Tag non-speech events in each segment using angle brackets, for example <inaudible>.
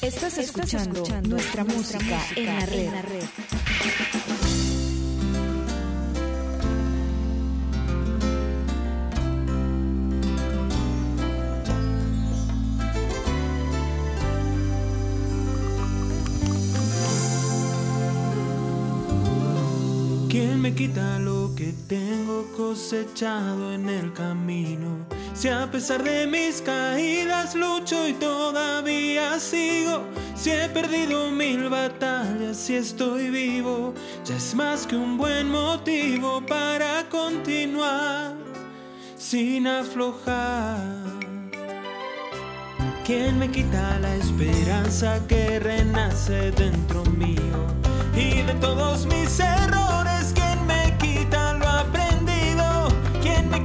Estás escuchando, nuestra, música, en la red. ¿Quién me quita lo tengo cosechado en el camino? Si a pesar de mis caídas lucho y todavía sigo, si he perdido mil batallas y estoy vivo, ya es más que un buen motivo para continuar sin aflojar. ¿Quién me quita la esperanza que renace dentro mío? Y de todos mis errores,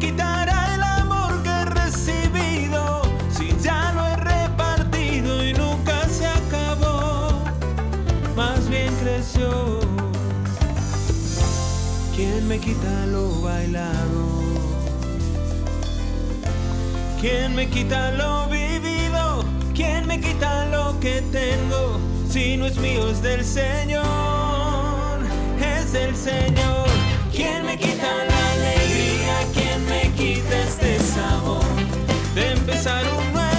quitará el amor que he recibido? Si ya lo he repartido y nunca se acabó, más bien creció. ¿Quién me quita lo bailado? ¿Quién me quita lo vivido? ¿Quién me quita lo que tengo? Si no es mío, es del Señor, es del Señor. ¿Quién me quita la este sabor? De empezar un nuevo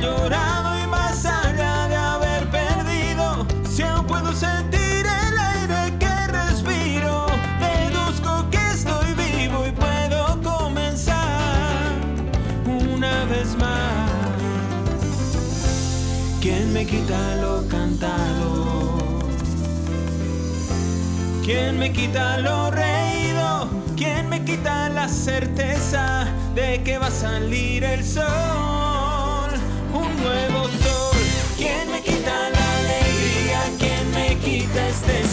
llorado y más allá de haber perdido, si aún puedo sentir el aire que respiro, deduzco que estoy vivo y puedo comenzar una vez más. ¿Quién me quita lo cantado? ¿Quién me quita lo reído? ¿Quién me quita la certeza de que va a salir el sol? ¿Quién me quita la alegría? ¿Quién me quita este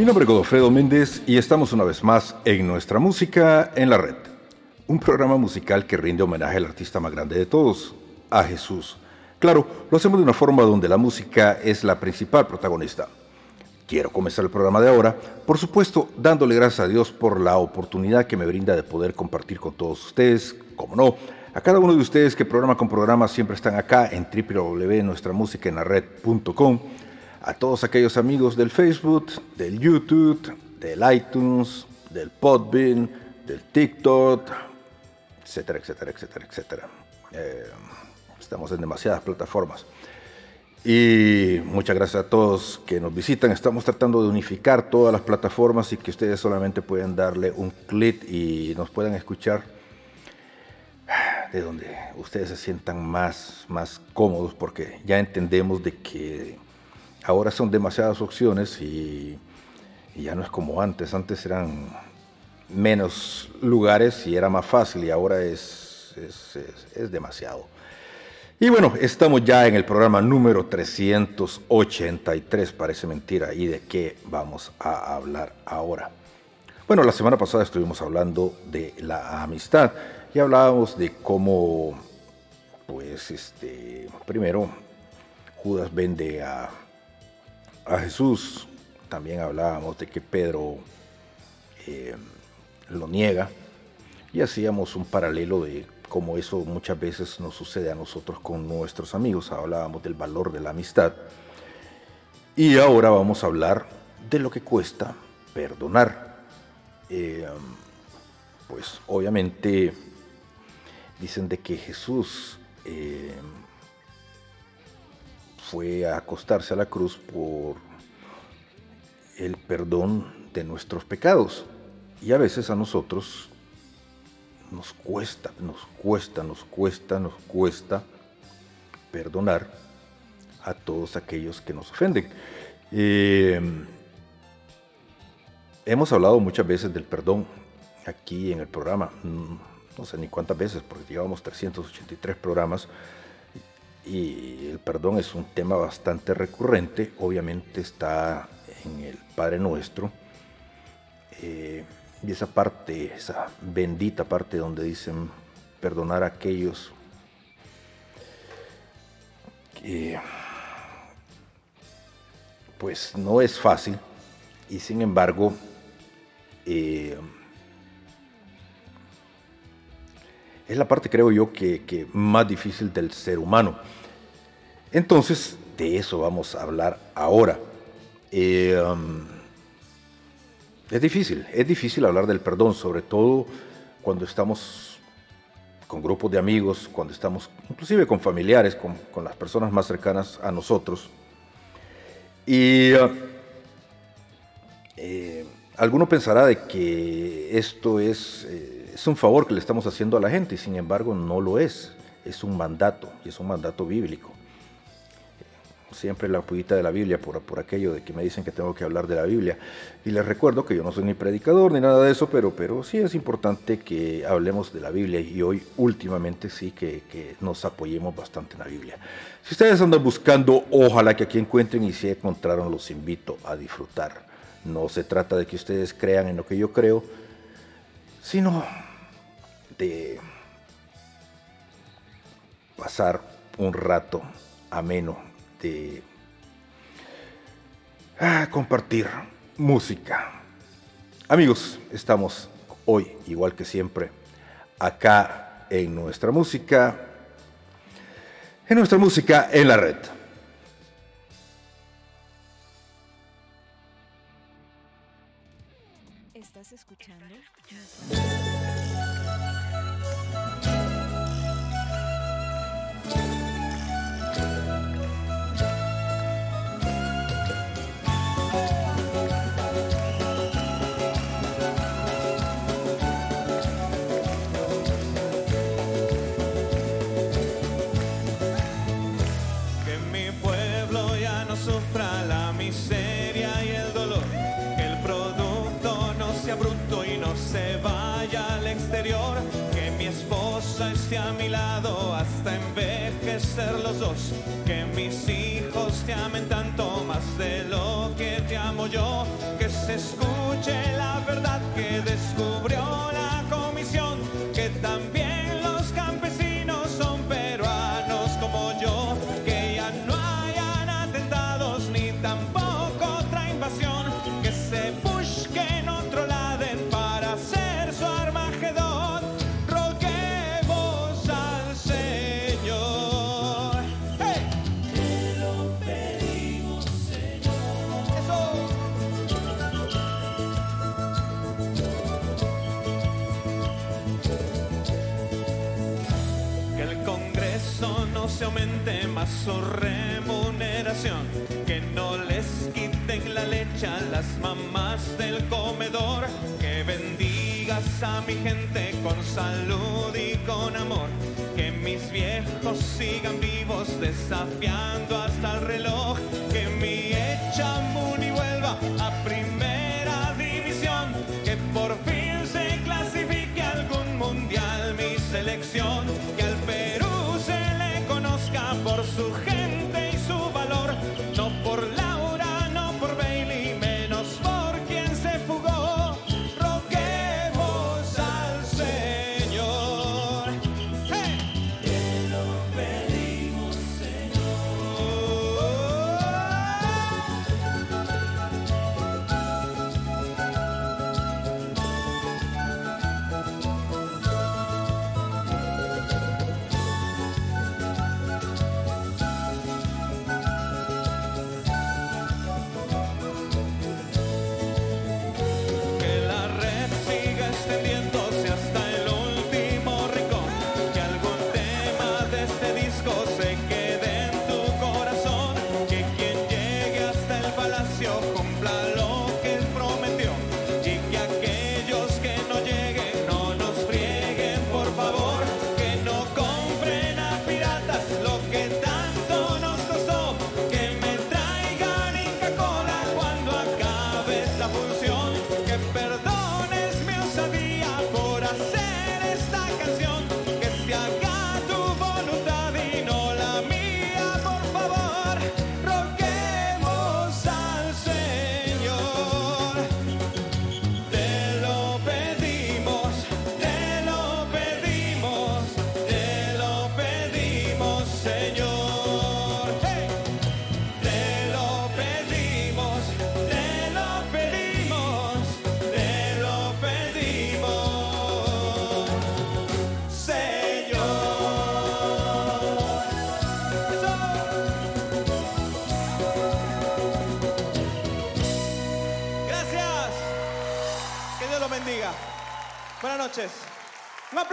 mi nombre es Godofredo Méndez y estamos una vez más en Nuestra Música en la Red, un programa musical que rinde homenaje al artista más grande de todos, a Jesús. Claro, lo hacemos de una forma donde la música es la principal protagonista. Quiero comenzar el programa de ahora, por supuesto, dándole gracias a Dios por la oportunidad que me brinda de poder compartir con todos ustedes, como no, a cada uno de ustedes que programa con programa siempre están acá en www.nuestramusicaenlared.com, a todos aquellos amigos del Facebook, del YouTube, del iTunes, del Podbean, del TikTok, etcétera, etcétera, etcétera, etcétera. Eh, estamos en demasiadas plataformas. Y muchas gracias a todos que nos visitan. Estamos tratando de unificar todas las plataformas y que ustedes solamente pueden darle un clic y nos puedan escuchar de donde ustedes se sientan más, más cómodos, porque ya entendemos de que ahora son demasiadas opciones y, ya no es como antes. Antes eran menos lugares y era más fácil y ahora es, es demasiado. Y bueno, estamos ya en el programa número 383, parece mentira, y de qué vamos a hablar ahora. Bueno, la semana pasada estuvimos hablando de la amistad y hablábamos de cómo, pues, este, primero, Judas vende a, a Jesús, también hablábamos de que Pedro eh, lo niega y hacíamos un paralelo de como eso muchas veces nos sucede a nosotros con nuestros amigos. Hablábamos del valor de la amistad. Y ahora vamos a hablar de lo que cuesta perdonar. Eh, pues obviamente dicen de que Jesús eh, fue a acostarse a la cruz por el perdón de nuestros pecados. Y a veces a nosotros nos cuesta, nos cuesta, nos cuesta, nos cuesta perdonar a todos aquellos que nos ofenden. Eh, hemos hablado muchas veces del perdón aquí en el programa, mm, no sé ni cuántas veces, porque llevamos 383 programas y el perdón es un tema bastante recurrente, obviamente está en el Padre Nuestro. Eh, y esa parte, esa bendita parte donde dicen perdonar a aquellos que pues no es fácil y sin embargo eh, es la parte creo yo que, más difícil del ser humano. Entonces de eso vamos a hablar ahora. Eh, um, es difícil, es difícil hablar del perdón, sobre todo cuando estamos con grupos de amigos, cuando estamos inclusive con familiares, con, las personas más cercanas a nosotros. Y uh, eh, alguno pensará de que esto es, eh, es un favor que le estamos haciendo a la gente, y sin embargo no lo es, es un mandato, y es un mandato bíblico siempre la pullita de la Biblia por, por aquello de que me dicen que tengo que hablar de la Biblia. Y les recuerdo que yo no soy ni predicador ni nada de eso, pero, pero sí es importante que hablemos de la Biblia y hoy últimamente sí que, que nos apoyemos bastante en la Biblia. Si ustedes andan buscando, ojalá que aquí encuentren y si encontraron, los invito a disfrutar. No se trata de que ustedes crean en lo que yo creo, sino pasar un rato ameno de ah, compartir música. Amigos, estamos hoy, igual que siempre, acá en nuestra música, en nuestra música en la red. Estás escuchando. Hasta envejecer los dos. Que mis hijos te amen tanto más de lo que te amo yo. Que se escuche la verdad que descubrió la más su remuneración, que no les quiten la leche a las mamás del comedor, que bendigas a mi gente con salud y con amor, que mis viejos sigan vivos desafiando hasta el reloj, que mi Echamuni vuelva a primera división, que por fin se clasifique algún mundial mi selección, su gente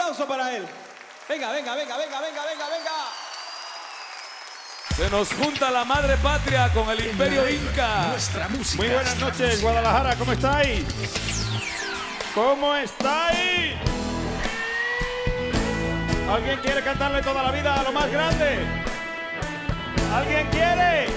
aplauso para él. Venga, venga, venga, venga, venga, venga, venga. Se nos junta la madre patria con el imperio inca. Nuestra música. Muy buenas noches, Guadalajara, ¿cómo estáis? ¿Cómo estáis? ¿Alguien quiere cantarle toda la vida a lo más grande? ¿Alguien quiere?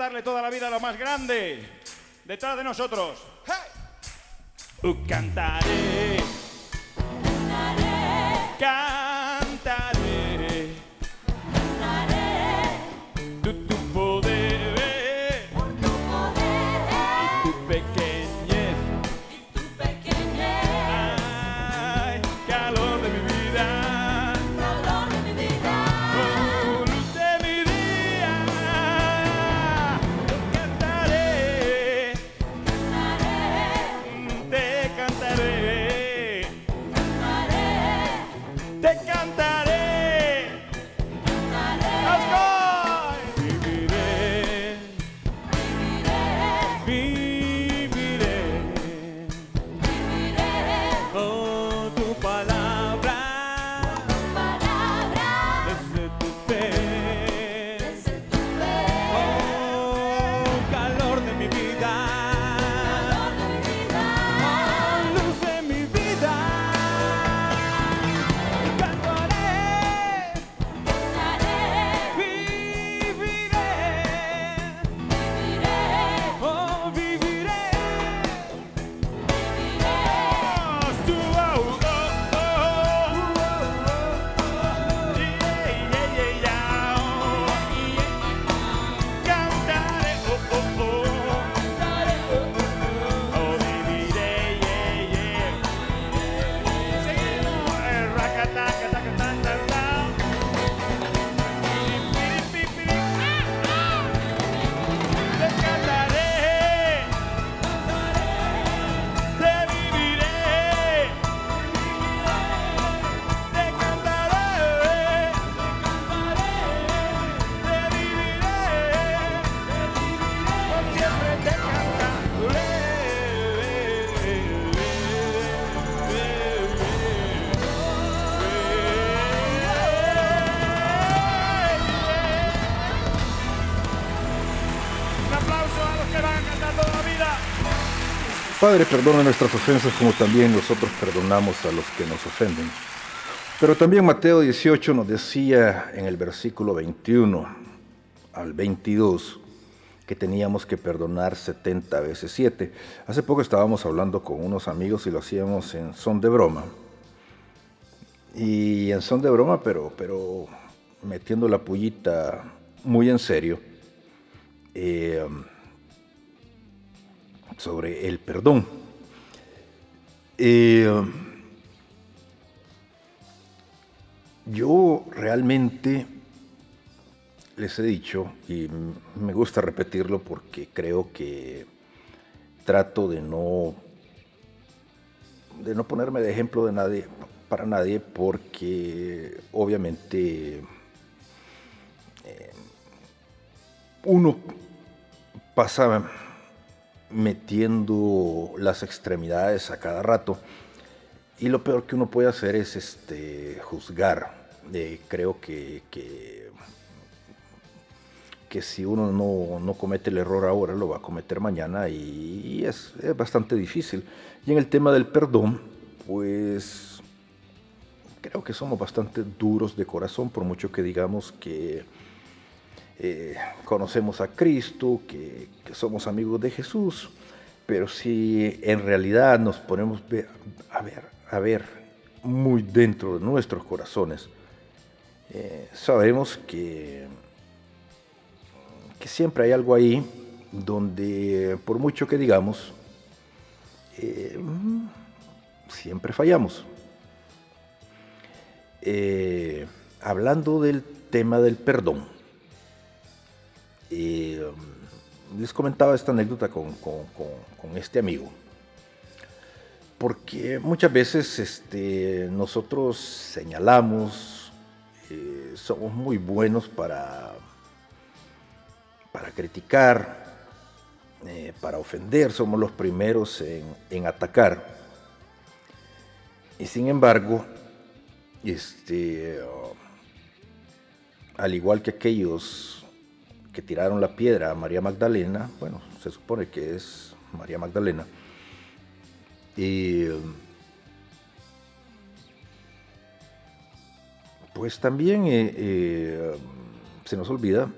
Cantarle toda la vida a lo más grande, detrás de nosotros. Uh, cantaré, cantaré, Padre, perdona nuestras ofensas como también nosotros perdonamos a los que nos ofenden. Pero también Mateo 18 nos decía en el versículo 21 al 22 que teníamos que perdonar 70 veces 7. Hace poco estábamos hablando con unos amigos y lo hacíamos en son de broma. Y en son de broma, pero, pero metiendo la pullita muy en serio. Eh, sobre el perdón. Eh, yo realmente les he dicho, y me gusta repetirlo porque creo que trato de no, de no ponerme de ejemplo de nadie, para nadie, porque obviamente eh, uno pasa metiendo las extremidades a cada rato. Y lo peor que uno puede hacer es este, juzgar. Eh, creo que, que, si uno no, comete el error ahora, lo va a cometer mañana y, es, es, bastante difícil. Y en el tema del perdón, pues creo que somos bastante duros de corazón, por mucho que digamos que eh, conocemos a Cristo, que, somos amigos de Jesús, pero si en realidad nos ponemos a ver, a ver muy dentro de nuestros corazones, eh, sabemos que, que siempre hay algo ahí donde por mucho que digamos, eh, siempre fallamos. hablando del tema del perdón, Um, les comentaba esta anécdota con, este amigo. Porque muchas veces este, nosotros señalamos, eh, somos muy buenos para, para criticar, eh, para ofender, somos los primeros en, en, atacar. Y sin embargo, este, uh, al igual que aquellos que tiraron la piedra a María Magdalena, bueno, se supone que es María Magdalena, y pues también eh, eh, se nos olvida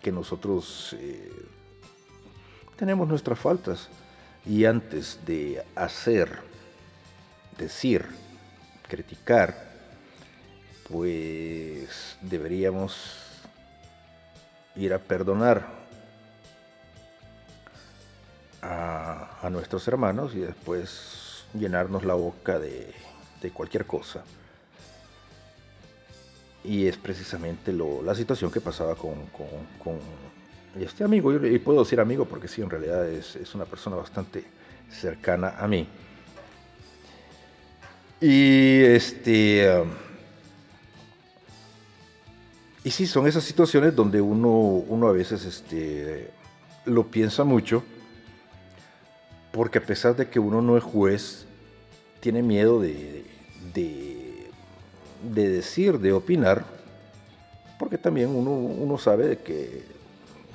que nosotros eh, tenemos nuestras faltas y antes de hacer, decir, criticar, pues deberíamos ir a perdonar a, nuestros hermanos y después llenarnos la boca de, cualquier cosa. Y es precisamente la situación que pasaba con, este amigo. Y puedo decir amigo porque sí, en realidad es, es una persona bastante cercana a mí. Y este y sí, son esas situaciones donde uno, uno a veces este, lo piensa mucho, porque a pesar de que uno no es juez, tiene miedo de, de, decir, de opinar, porque también uno, uno sabe de que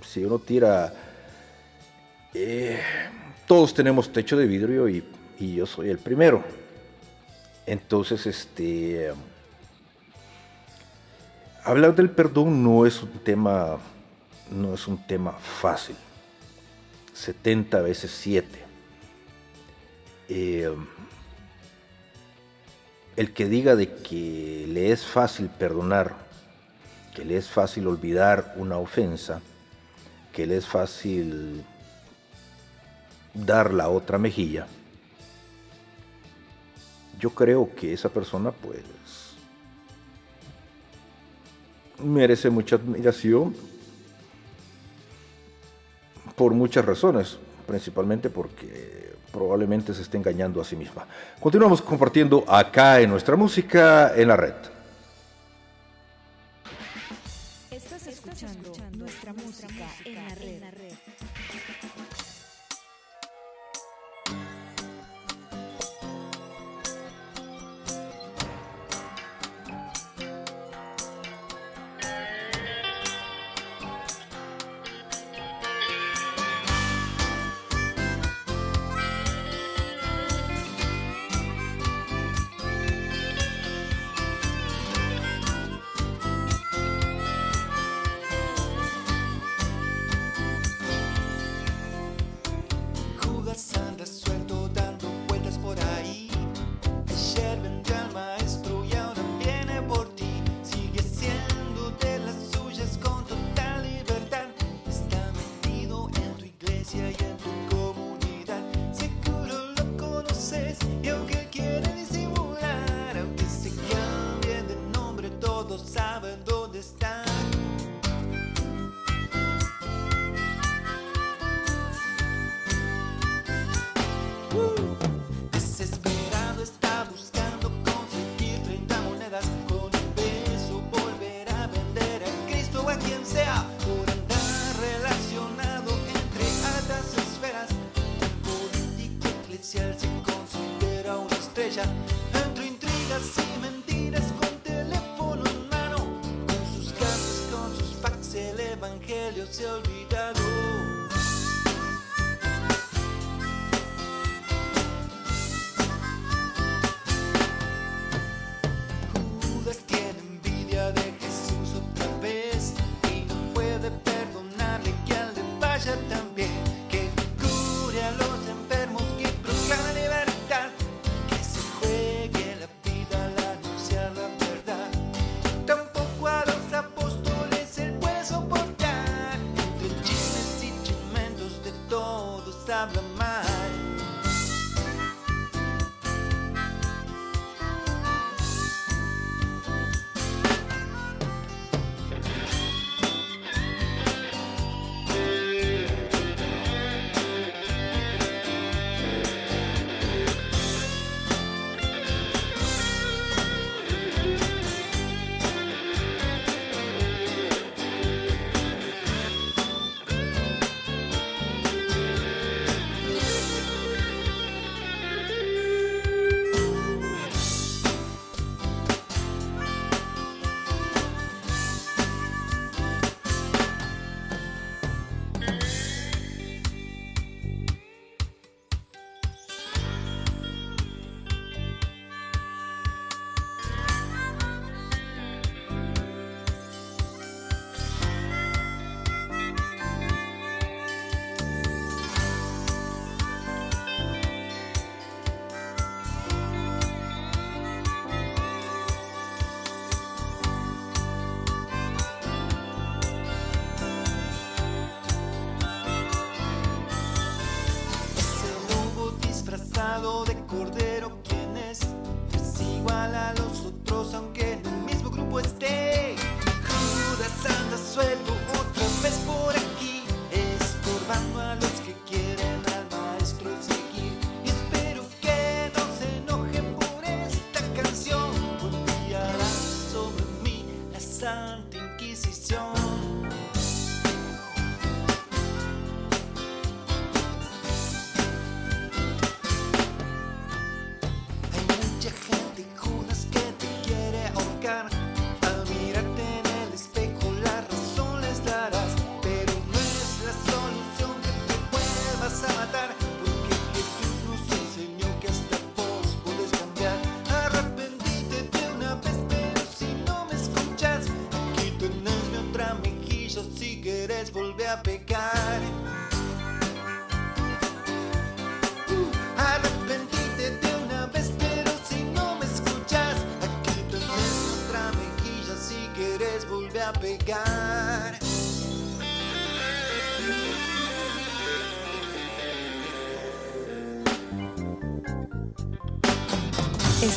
si uno tira, eh, todos tenemos techo de vidrio y, y yo soy el primero. Entonces, este hablar del perdón no es un tema, no es un tema fácil. 70 veces 7. Eh, el que diga de que le es fácil perdonar, que le es fácil olvidar una ofensa, que le es fácil dar la otra mejilla, yo creo que esa persona pues merece mucha admiración por muchas razones, principalmente porque probablemente se esté engañando a sí misma. Continuamos compartiendo acá en nuestra música en la red.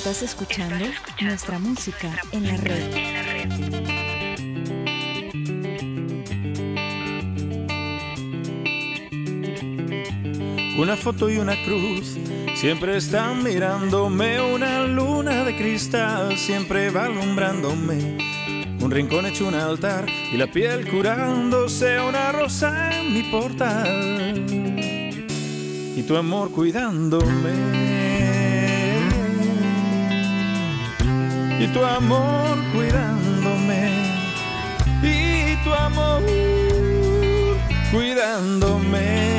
Estás escuchando nuestra música en la red. Una foto y una cruz siempre están mirándome, una luna de cristal siempre va alumbrándome. Un rincón hecho un altar y la piel curándose, una rosa en mi portal y tu amor cuidándome. Y tu amor cuidándome y tu amor cuidándome.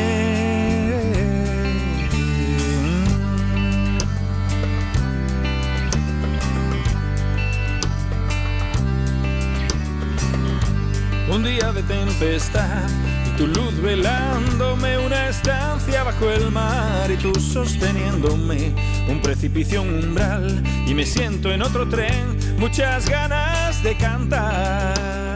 Un día de tempestad tu luz velándome una estancia bajo el mar y tú sosteniéndome un precipicio, un umbral y me siento en otro tren, muchas ganas de cantar.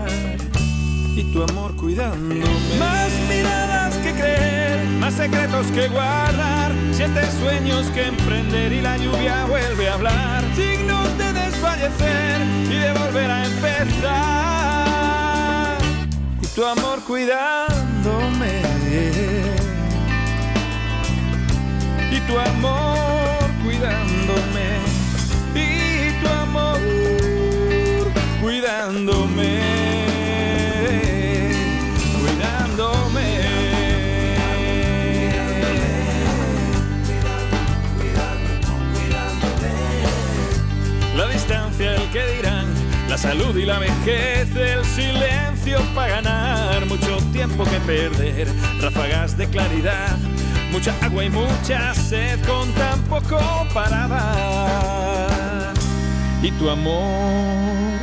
Y tu amor cuidándome. Más miradas que creer, más secretos que guardar, siete sueños que emprender y la lluvia vuelve a hablar, signos de desfallecer y de volver a empezar. Tu amor cuidándome y tu amor cuidándome y tu amor cuidándome salud y la vejez el silencio para ganar, mucho tiempo que perder, ráfagas de claridad, mucha agua y mucha sed con tan poco para dar. Y tu amor,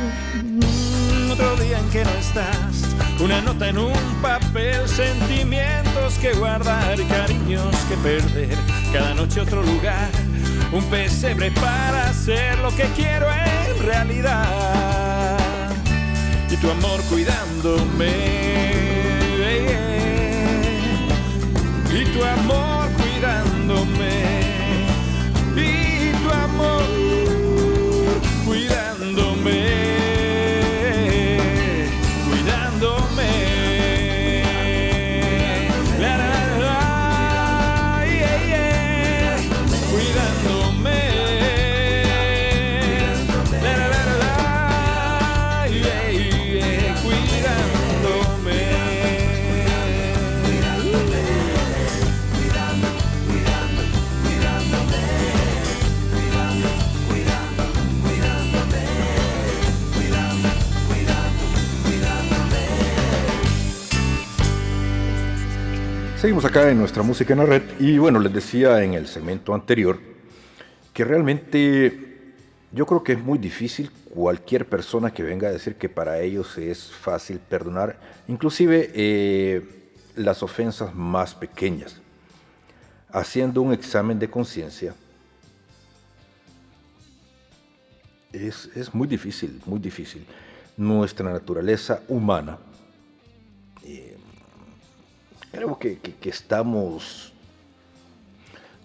otro día en que no estás, una nota en un papel, sentimientos que guardar, cariños que perder, cada noche otro lugar, un pesebre para hacer lo que quiero en realidad. Tu amor cuidándome. Y tu amor cuidándome. Seguimos acá en nuestra música en la red y bueno, les decía en el segmento anterior que realmente yo creo que es muy difícil cualquier persona que venga a decir que para ellos es fácil perdonar, inclusive eh, las ofensas más pequeñas. Haciendo un examen de conciencia, es, es muy difícil, muy difícil. Nuestra naturaleza humana creo que, que- estamos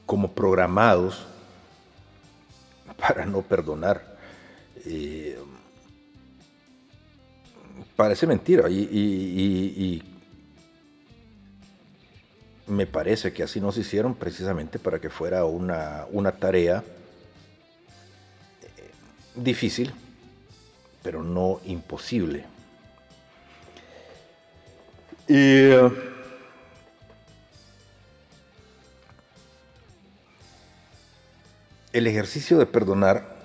como programados para no perdonar. Eh, parece mentira y, y- me parece que así nos hicieron precisamente para que fuera una, una tarea eh, difícil, pero no imposible. Y, el ejercicio de perdonar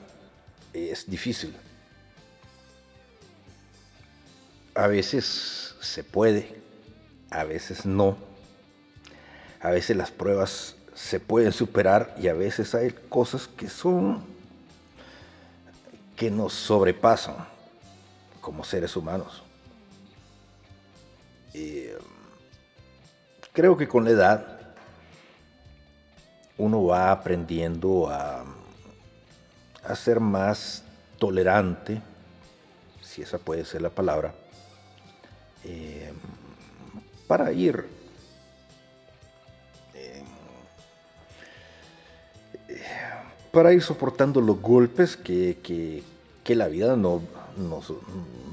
es difícil. A veces se puede, a veces no. A veces las pruebas se pueden superar y a veces hay cosas que son que nos sobrepasan como seres humanos. Y, um, creo que con la edad uno va aprendiendo a, a ser más tolerante, si esa puede ser la palabra, eh, para ir eh, para ir soportando los golpes que, que- la vida no- nos,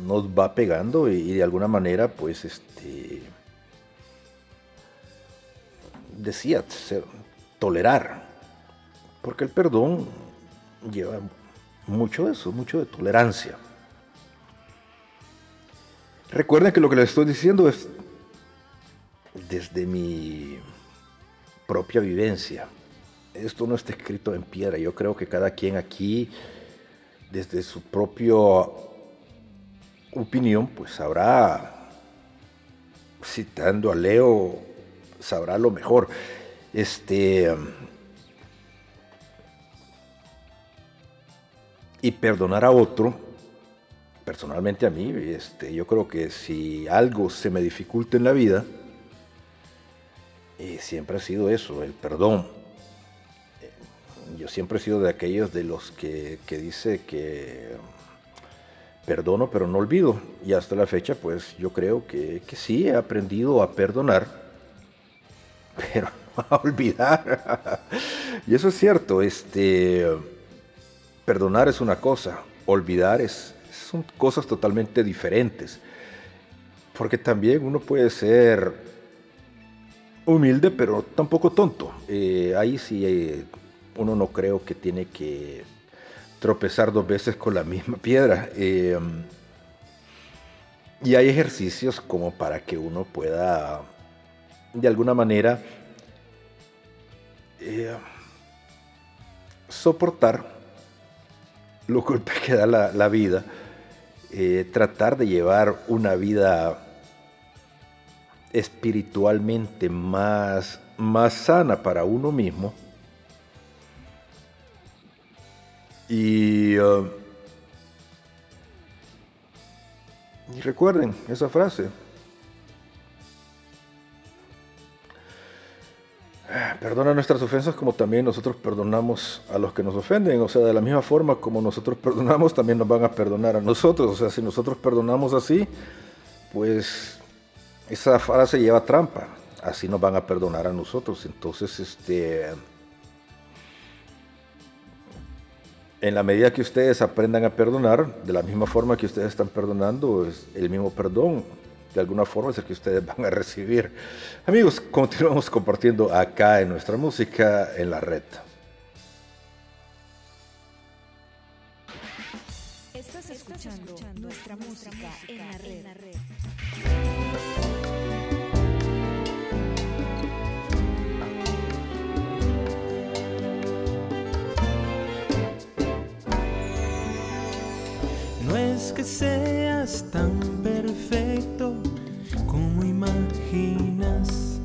nos va pegando y, y de alguna manera pues este decía ser- tolerar porque el perdón lleva mucho de eso mucho de tolerancia. Recuerden que lo que les estoy diciendo es desde mi propia vivencia. Esto no está escrito en piedra. Yo creo que cada quien aquí desde su propia opinión, pues sabrá, citando a Leo, sabrá lo mejor. Este. Y perdonar a otro, personalmente a mí, este, yo creo que si algo se me dificulta en la vida, eh, siempre ha sido eso, el perdón yo siempre he sido de aquellos de los que, que dice que perdono pero no olvido. Y hasta la fecha, pues yo creo que, que sí he aprendido a perdonar, <laughs> pero <laughs> a olvidar. y eso es cierto, este, perdonar es una cosa, olvidar es, son cosas totalmente diferentes. Porque también uno puede ser humilde, pero tampoco tonto. Eh, ahí sí eh, uno no creo que tiene que tropezar dos veces con la misma <laughs> piedra. Eh, y hay ejercicios como para que uno pueda, de alguna manera, eh, soportar los golpes que da la, vida eh, tratar de llevar una vida espiritualmente más, más sana para uno mismo. Y, y recuerden esa frase. Perdona nuestras ofensas como también nosotros perdonamos a los que nos ofenden. O sea, de la misma forma como nosotros perdonamos, también nos van a perdonar a nosotros. O sea, si nosotros perdonamos así, pues esa frase lleva trampa. Así nos van a perdonar a nosotros. Entonces, este, en la medida que ustedes aprendan a perdonar, de la misma forma que ustedes están perdonando, es el mismo perdón de alguna forma es el que ustedes van a recibir. Amigos, continuamos compartiendo acá en nuestra música en la red. Es que seas tan perfecto como imaginas.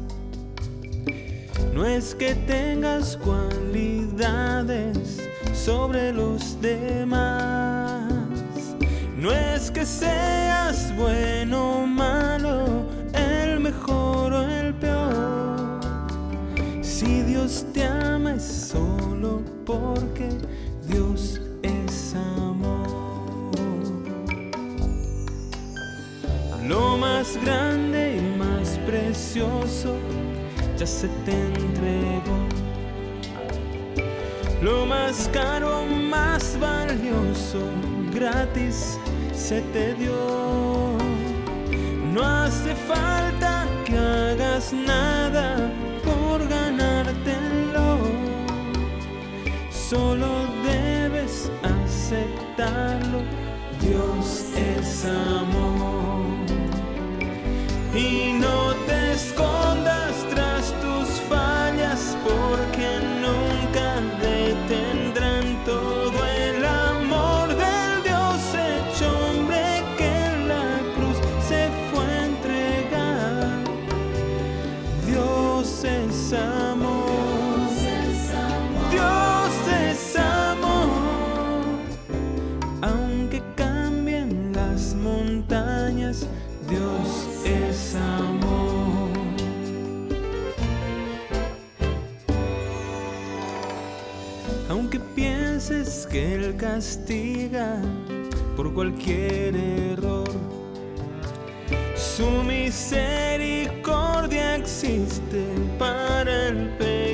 No es que tengas cualidades sobre los demás. No es que seas bueno o malo, el mejor o el peor. Si Dios te ama es solo porque Dios Lo más grande y más precioso ya se te entregó. Lo más caro, más valioso, gratis se te dio. No hace falta que hagas nada por ganártelo. Solo debes aceptarlo. Dios es amor. Y no te escondas que Él castiga por cualquier error, su misericordia existe para el pecador.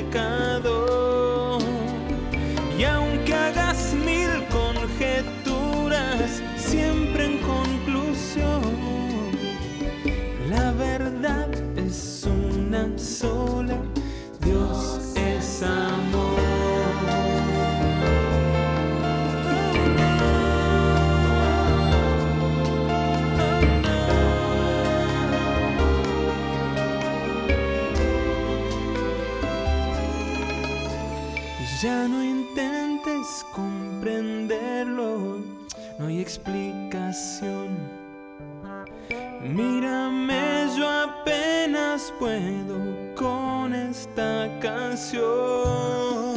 Ya no intentes comprenderlo, no hay explicación. Mírame, yo apenas puedo con esta canción.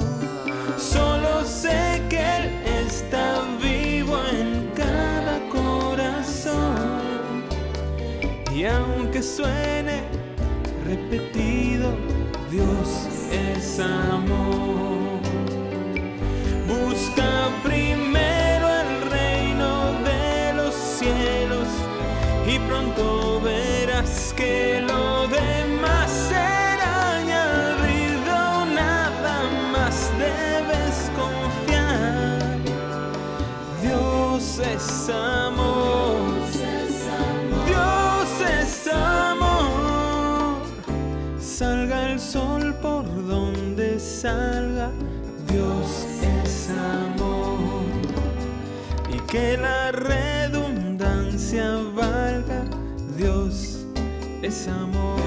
Solo sé que Él está vivo en cada corazón. Y aunque suene repetido, Dios es amor. Primero el reino de los cielos y pronto verás que lo demás será añadido. Nada más debes confiar. Dios es amor. Dios es amor. Salga el sol por donde salga. Dios es amor. Que la redundancia valga. Dios es amor.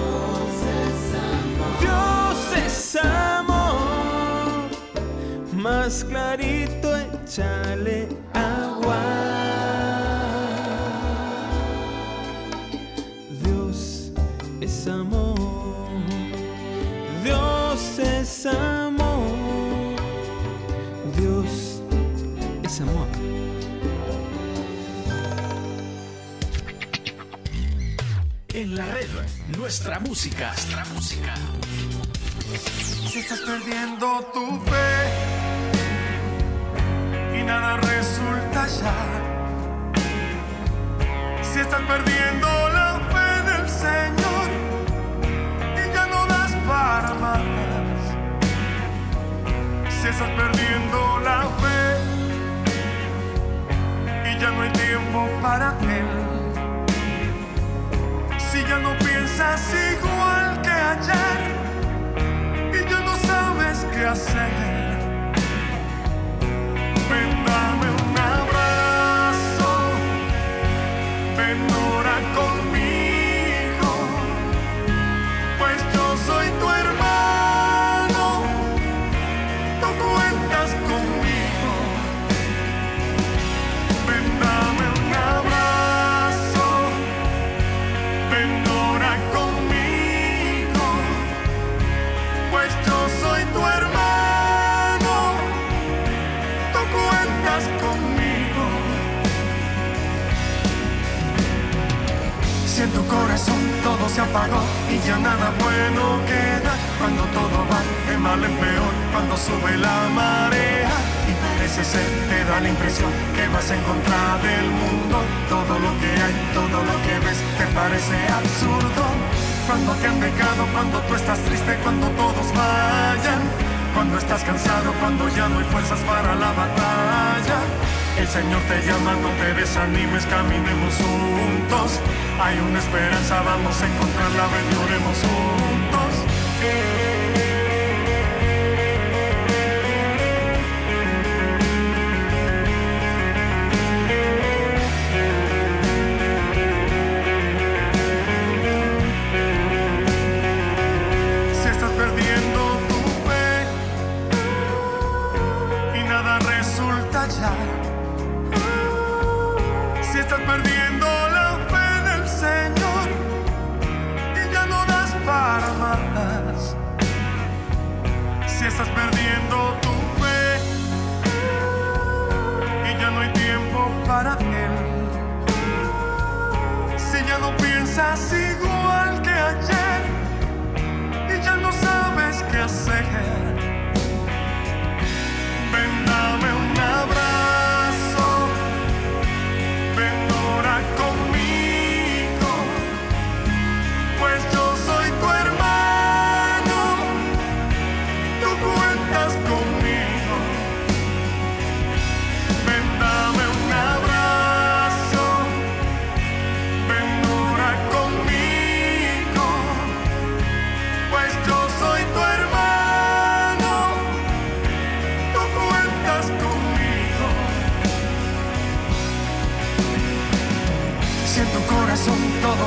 Dios es amor. Más clarito échale En la red, nuestra música. Nuestra música. Si estás perdiendo tu fe y nada resulta ya. Si estás perdiendo la fe del Señor y ya no das para más. Si estás perdiendo la fe y ya no hay tiempo para Él. Ya no piensas igual que ayer y ya no sabes qué hacer. Ven, se apagó y ya nada bueno queda, cuando todo va de mal en peor, cuando sube la marea y parece ser, te da la impresión que vas en contra del mundo. Todo lo que hay, todo lo que ves, te parece absurdo. Cuando te han dejado, cuando tú estás triste, cuando todos vayan. Cuando estás cansado, cuando ya no hay fuerzas para la batalla. El Señor te llama, no te desanimes, caminemos juntos. Hay una esperanza, vamos a encontrarla, ven, juntos. No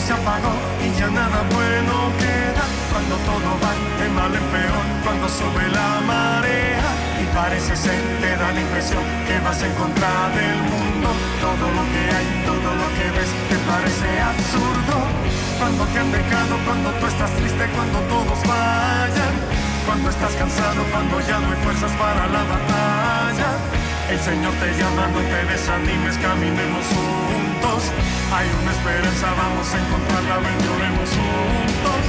se apagó y ya nada bueno queda, cuando todo va de mal en peor, cuando sube la marea y parece ser, te da la impresión que vas en contra del mundo. Todo lo que hay, todo lo que ves, te parece absurdo. Cuando te han dejado, cuando tú estás triste, cuando todos vayan, cuando estás cansado, cuando ya no hay fuerzas para la batalla. El Señor te llama, no te desanimes, caminemos juntos. Hay una esperanza, vamos a encontrarla, ven, lloremos juntos.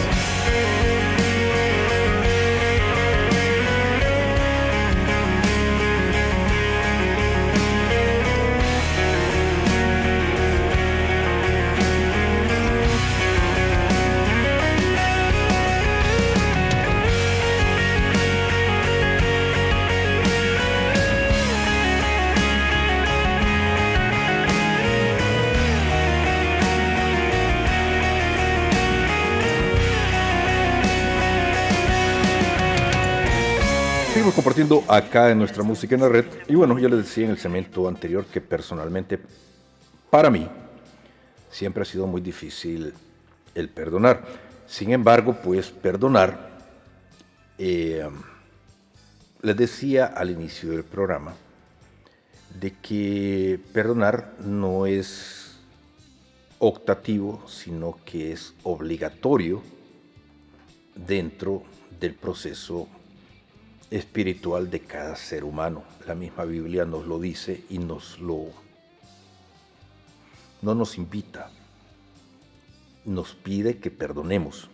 Acá en nuestra música en la red. Y bueno, ya les decía en el segmento anterior que personalmente, para mí, siempre ha sido muy difícil el perdonar. Sin embargo, pues perdonar, eh, les decía al inicio del programa, de que perdonar no es optativo, sino que es obligatorio dentro del proceso espiritual de cada ser humano. La misma Biblia nos lo dice y nos lo no nos invita, nos pide que perdonemos.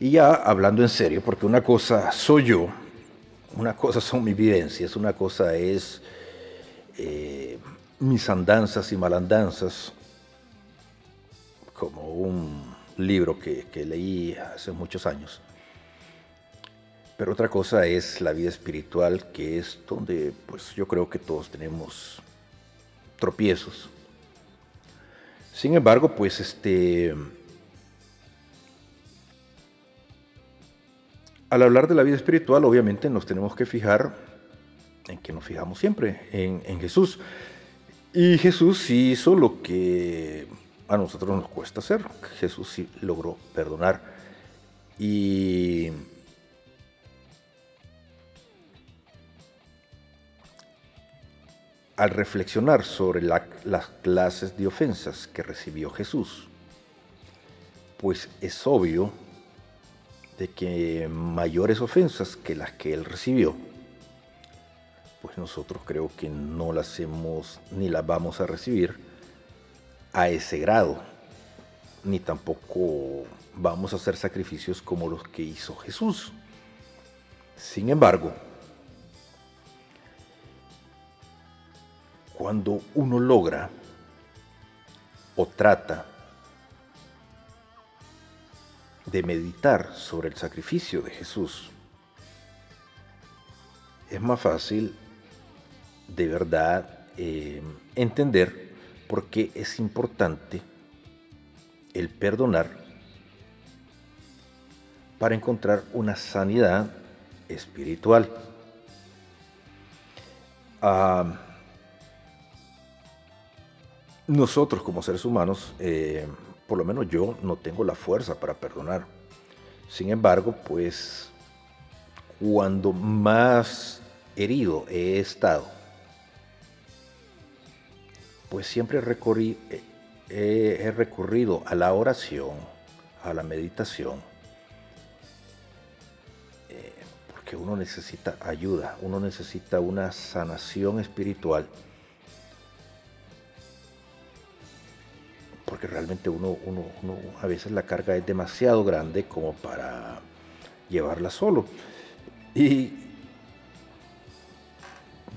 Y ya hablando en serio, porque una cosa soy yo, una cosa son mis vivencias, una cosa es eh, mis andanzas y malandanzas, como un libro que, que leí hace muchos años. Pero otra cosa es la vida espiritual, que es donde pues yo creo que todos tenemos tropiezos. Sin embargo, pues este al hablar de la vida espiritual, obviamente nos tenemos que fijar en que nos fijamos siempre, en, en Jesús. Y Jesús sí hizo lo que a nosotros nos cuesta hacer. Jesús sí logró perdonar. Y al reflexionar sobre la, las clases de ofensas que recibió Jesús, pues es obvio de que mayores ofensas que las que él recibió, pues nosotros creo que no las hemos ni las vamos a recibir a ese grado, ni tampoco vamos a hacer sacrificios como los que hizo Jesús. Sin embargo, cuando uno logra o trata de meditar sobre el sacrificio de Jesús, es más fácil de verdad eh, entender por qué es importante el perdonar para encontrar una sanidad espiritual. Ah, nosotros como seres humanos eh, por lo menos yo no tengo la fuerza para perdonar. Sin embargo, pues cuando más herido he estado, pues siempre he, recurrido a la oración, a la meditación, eh, porque uno necesita ayuda, uno necesita una sanación espiritual porque realmente uno, uno, a veces la carga es demasiado grande como para llevarla solo. Y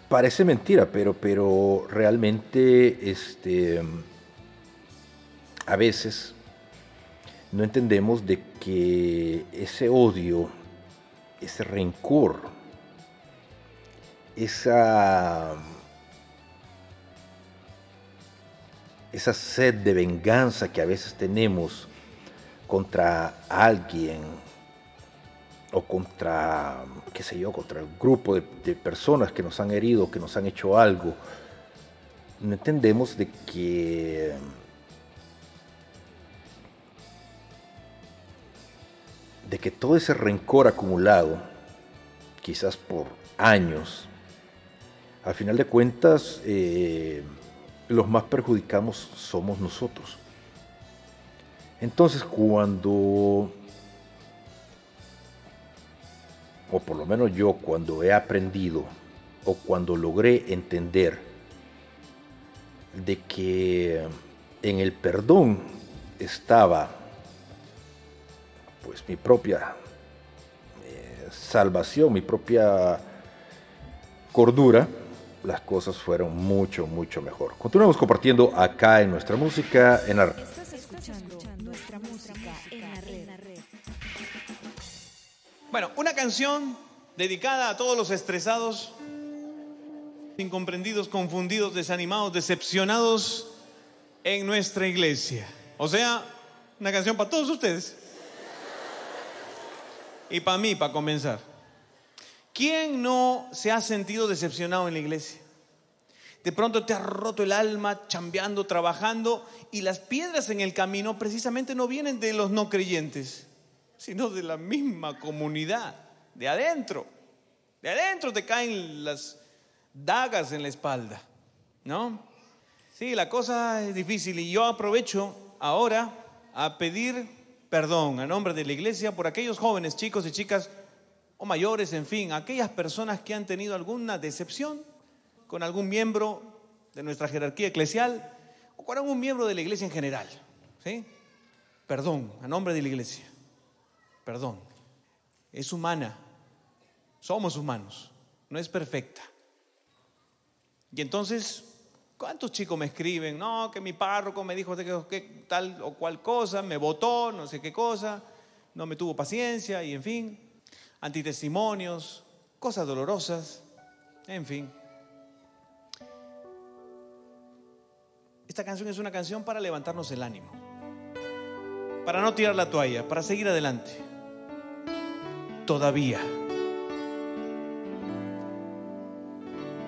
parece mentira, pero, pero realmente este, a veces no entendemos de que ese odio, ese rencor, esa esa sed de venganza que a veces tenemos contra alguien o contra, qué sé yo, contra un grupo de, personas que nos han herido, que nos han hecho algo, no entendemos de que de que todo ese rencor acumulado, quizás por años, al final de cuentas, eh, los más perjudicados somos nosotros. Entonces cuando, o por lo menos yo cuando he aprendido o cuando logré entender de que en el perdón estaba pues mi propia eh, salvación, mi propia cordura, las cosas fueron mucho, mucho mejor. Continuamos compartiendo acá en nuestra música en la red. Bueno, una canción dedicada a todos los estresados, incomprendidos, confundidos, desanimados, decepcionados en nuestra iglesia. O sea, una canción para todos ustedes. Y para mí, para comenzar. ¿Quién no se ha sentido decepcionado en la iglesia? De pronto te ha roto el alma chambeando, trabajando y las piedras en el camino precisamente no vienen de los no creyentes, sino de la misma comunidad, de adentro. De adentro te caen las dagas en la espalda, ¿no? Sí, la cosa es difícil y yo aprovecho ahora a pedir perdón a nombre de la iglesia por aquellos jóvenes, chicos y chicas o mayores, en fin, aquellas personas que han tenido alguna decepción con algún miembro de nuestra jerarquía eclesial o con algún miembro de la iglesia en general. ¿sí? Perdón a nombre de la iglesia. Perdón. Es humana. Somos humanos. No es perfecta. Y entonces, ¿cuántos chicos me escriben? No, que mi párroco me dijo que, tal o cual cosa, me votó, no sé qué cosa, no me tuvo paciencia y en fin, antitestimonios, cosas dolorosas, en fin. Esta canción es una canción para levantarnos el ánimo, para no tirar la toalla, para seguir adelante. Todavía.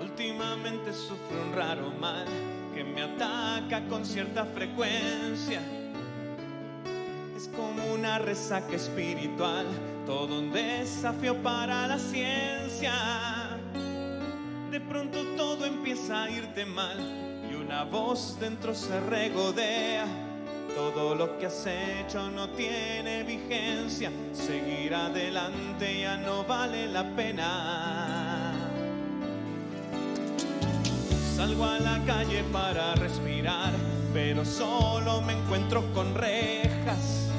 Últimamente sufro un raro mal que me ataca con cierta frecuencia. Es como una resaca espiritual, todo un desafío para la ciencia. De pronto todo empieza a irte mal y una voz dentro se regodea. Todo lo que has hecho no tiene vigencia, seguir adelante ya no vale la pena. Salgo a la calle para respirar, pero solo me encuentro con rejas.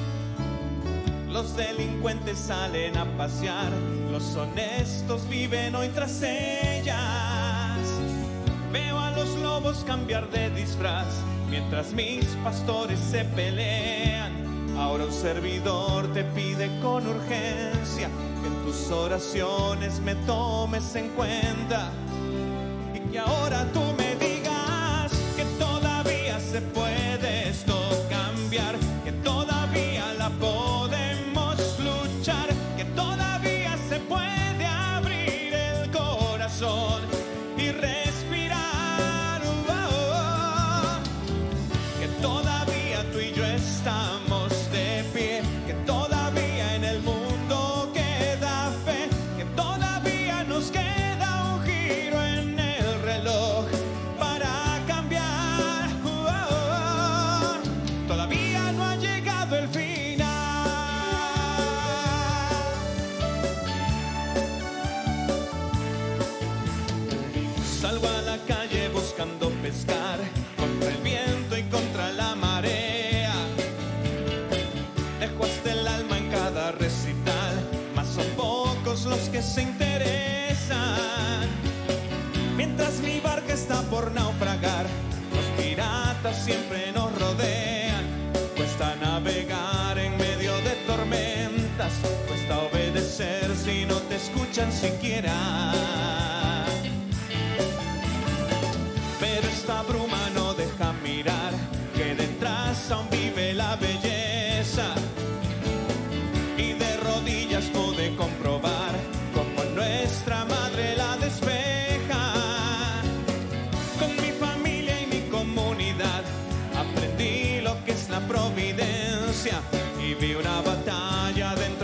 Los delincuentes salen a pasear, los honestos viven hoy tras ellas. Veo a los lobos cambiar de disfraz, mientras mis pastores se pelean. Ahora un servidor te pide con urgencia que en tus oraciones me tomes en cuenta y que ahora tú me digas que todavía se puede esto por naufragar, los piratas siempre nos rodean. Cuesta navegar en medio de tormentas, cuesta obedecer si no te escuchan siquiera. Pero esta bruma no deja mirar que detrás aún vive la belleza. Y vi una batalla de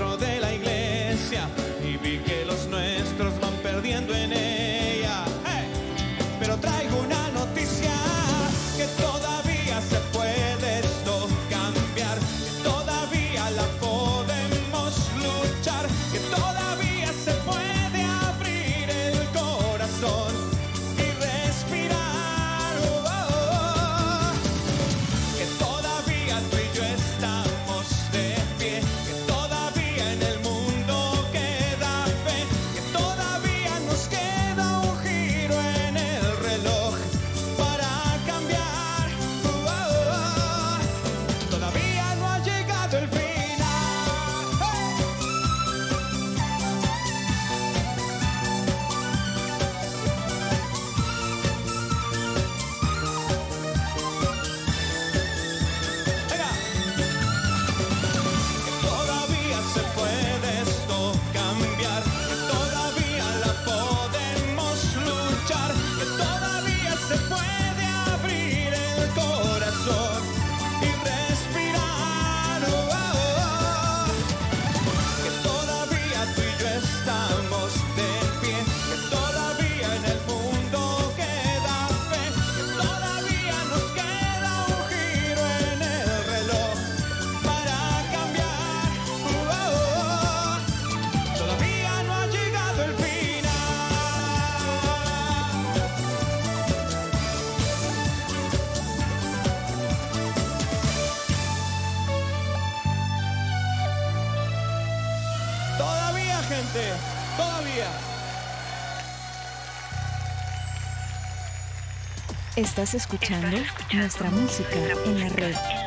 Estás escuchando, nuestra, música, en la red.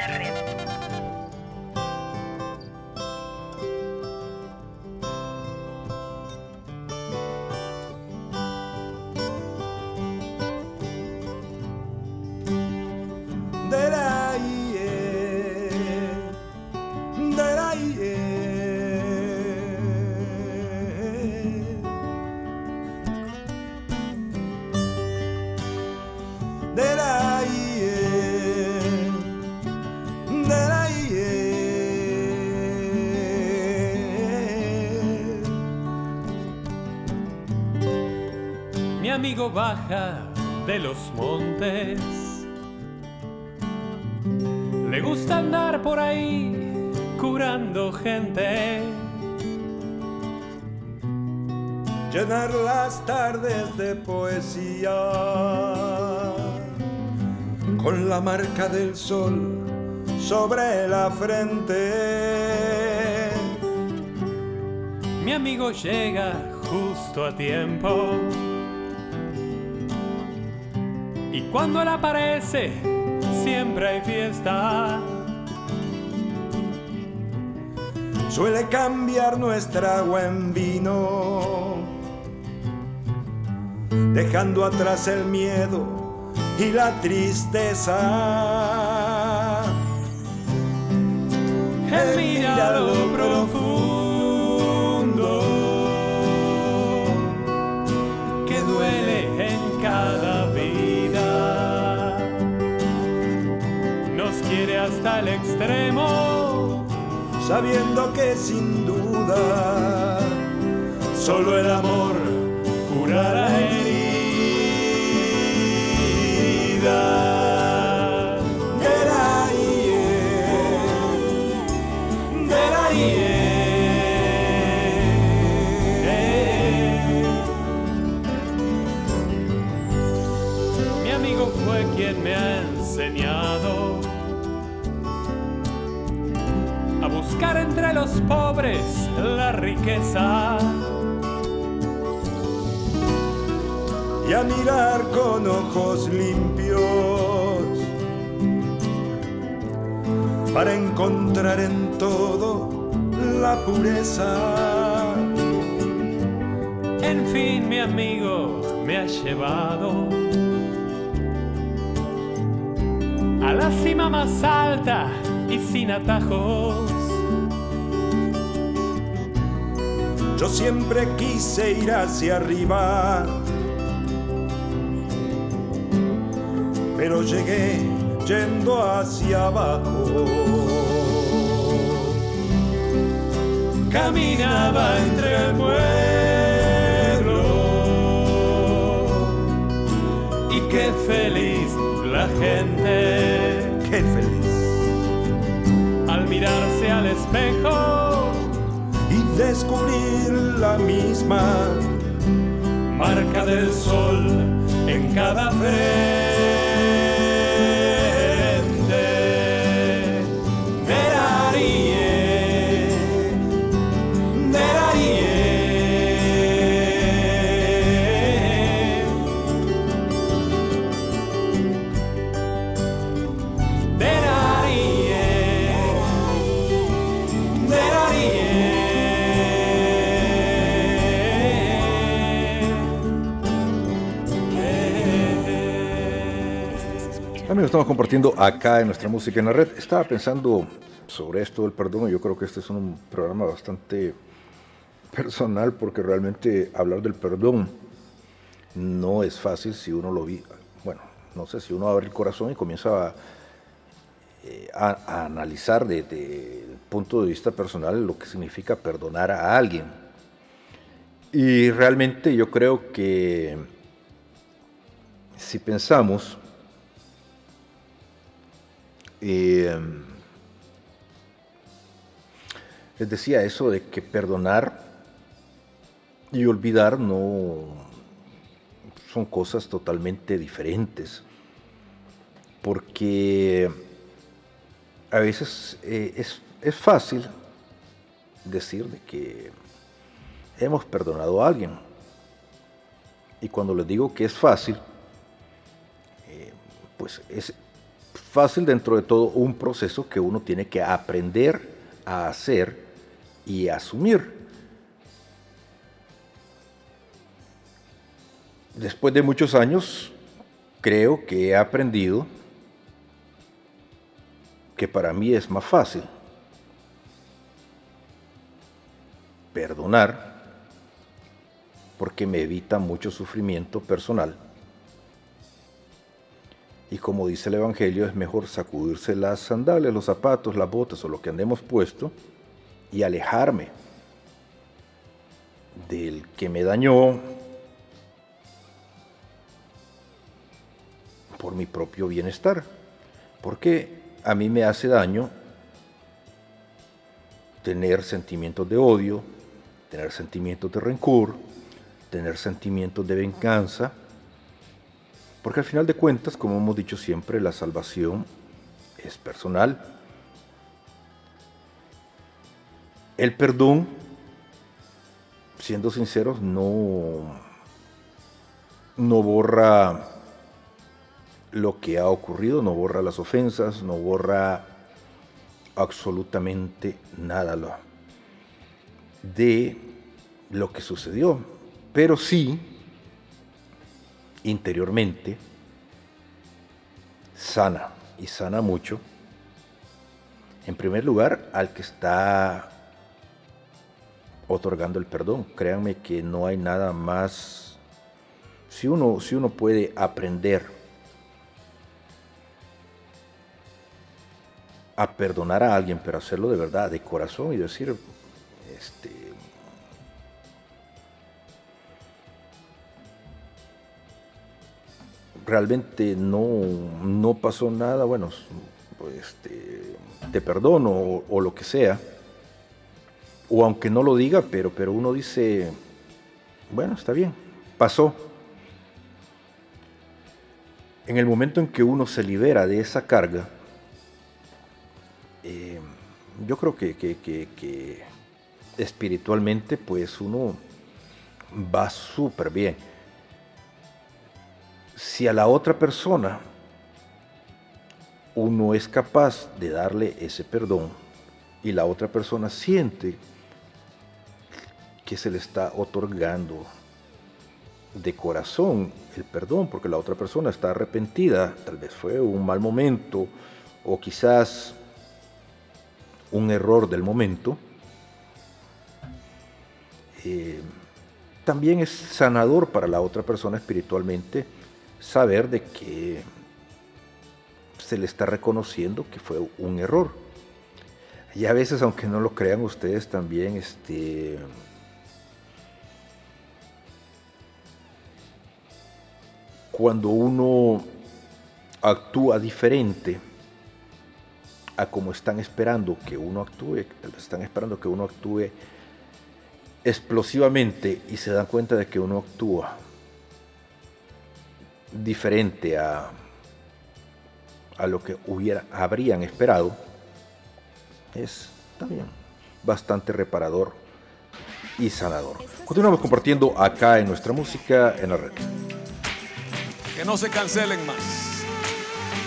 Baja de los montes. Le gusta andar por ahí curando gente. Llenar las tardes de poesía con la marca del sol sobre la frente. Mi amigo llega justo a tiempo cuando él aparece, siempre hay fiesta. Suele cambiar nuestra agua en vino, dejando atrás el miedo y la tristeza. Él mira lo profundo hasta el extremo, sabiendo que sin duda solo el amor curará heridas. Buscar entre los pobres la riqueza. Y a mirar con ojos limpios para encontrar en todo la pureza. En fin, mi amigo me ha llevado a la cima más alta y sin atajos. Yo siempre quise ir hacia arriba, pero llegué yendo hacia abajo. Caminaba entre el pueblo y qué feliz la gente. Qué feliz. Al mirarse al espejo descubrir la misma marca del sol en cada frente. Estamos compartiendo acá en nuestra música en la red. Estaba pensando sobre esto del perdón yo creo que este es un programa bastante personal porque realmente hablar del perdón no es fácil si uno lo vi, bueno, no sé, si uno abre el corazón y comienza a, eh, analizar desde el punto de vista personal lo que significa perdonar a alguien. Y realmente yo creo que si pensamos eh, les decía eso de que perdonar y olvidar no son cosas totalmente diferentes. Porque a veces eh, es, es, fácil decir de que hemos perdonado a alguien. Y cuando les digo que es fácil, eh, pues es fácil dentro de todo un proceso que uno tiene que aprender a hacer y asumir. Después de muchos años, creo que he aprendido que para mí es más fácil perdonar porque me evita mucho sufrimiento personal. Y como dice el Evangelio, es mejor sacudirse las sandalias, los zapatos, las botas o lo que andemos puesto y alejarme del que me dañó por mi propio bienestar. Porque a mí me hace daño tener sentimientos de odio, tener sentimientos de rencor, tener sentimientos de venganza, porque al final de cuentas, como hemos dicho siempre, la salvación es personal. El perdón, siendo sinceros, no, no borra lo que ha ocurrido, no borra las ofensas, no borra absolutamente nada de lo que sucedió, pero sí interiormente sana y sana mucho. En primer lugar, al que está otorgando el perdón. Créanme que no hay nada más. Si uno, si uno puede aprender a perdonar a alguien, pero hacerlo de verdad, de corazón y decir, este, realmente no, pasó nada, bueno, pues, este, te perdono o, lo que sea, o aunque no lo diga, pero, pero uno dice, bueno, está bien, pasó. En el momento en que uno se libera de esa carga, eh, yo creo que, que espiritualmente pues uno va súper bien si a la otra persona uno es capaz de darle ese perdón y la otra persona siente que se le está otorgando de corazón el perdón, porque la otra persona está arrepentida, tal vez fue un mal momento o quizás un error del momento, eh, también es sanador para la otra persona espiritualmente saber de que se le está reconociendo que fue un error. Y a veces, aunque no lo crean ustedes, también este, cuando uno actúa diferente a como están esperando que uno actúe, están esperando que uno actúe explosivamente y se dan cuenta de que uno actúa diferente a, a lo que hubiera, habrían esperado, es también bastante reparador y sanador. Continuamos compartiendo acá en nuestra música en la red. Que no se cancelen más.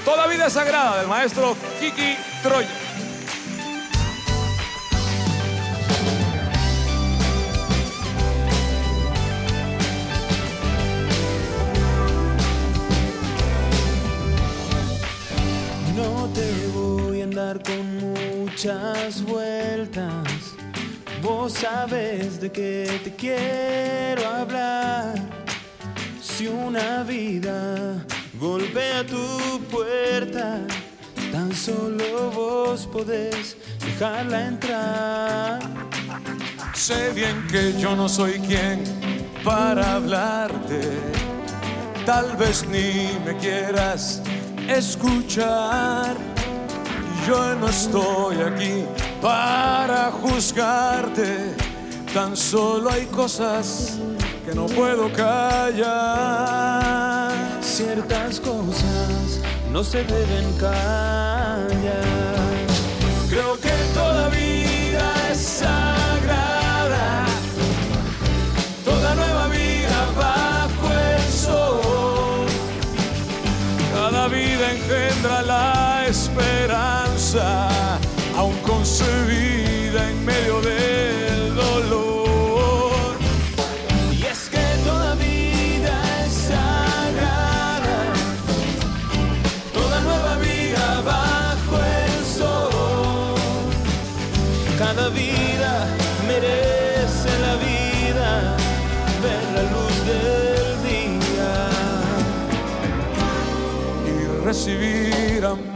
Toda vida sagrada del maestro Kiki Troya. Con muchas vueltas. Vos sabes de qué te quiero hablar. Si una vida golpea tu puerta, tan solo vos podés dejarla entrar. Sé bien que yo no soy quien para hablarte. Tal vez ni me quieras escuchar yo no estoy aquí para juzgarte, tan solo hay cosas que no puedo callar. Ciertas cosas no se deben callar. Creo que toda vida es sagrada, toda nueva vida bajo el sol. Cada vida engendra la esperanza aún concebida en medio del dolor. Y es que toda vida es sagrada, toda nueva vida bajo el sol. Cada vida merece la vida, ver la luz del día y recibir amor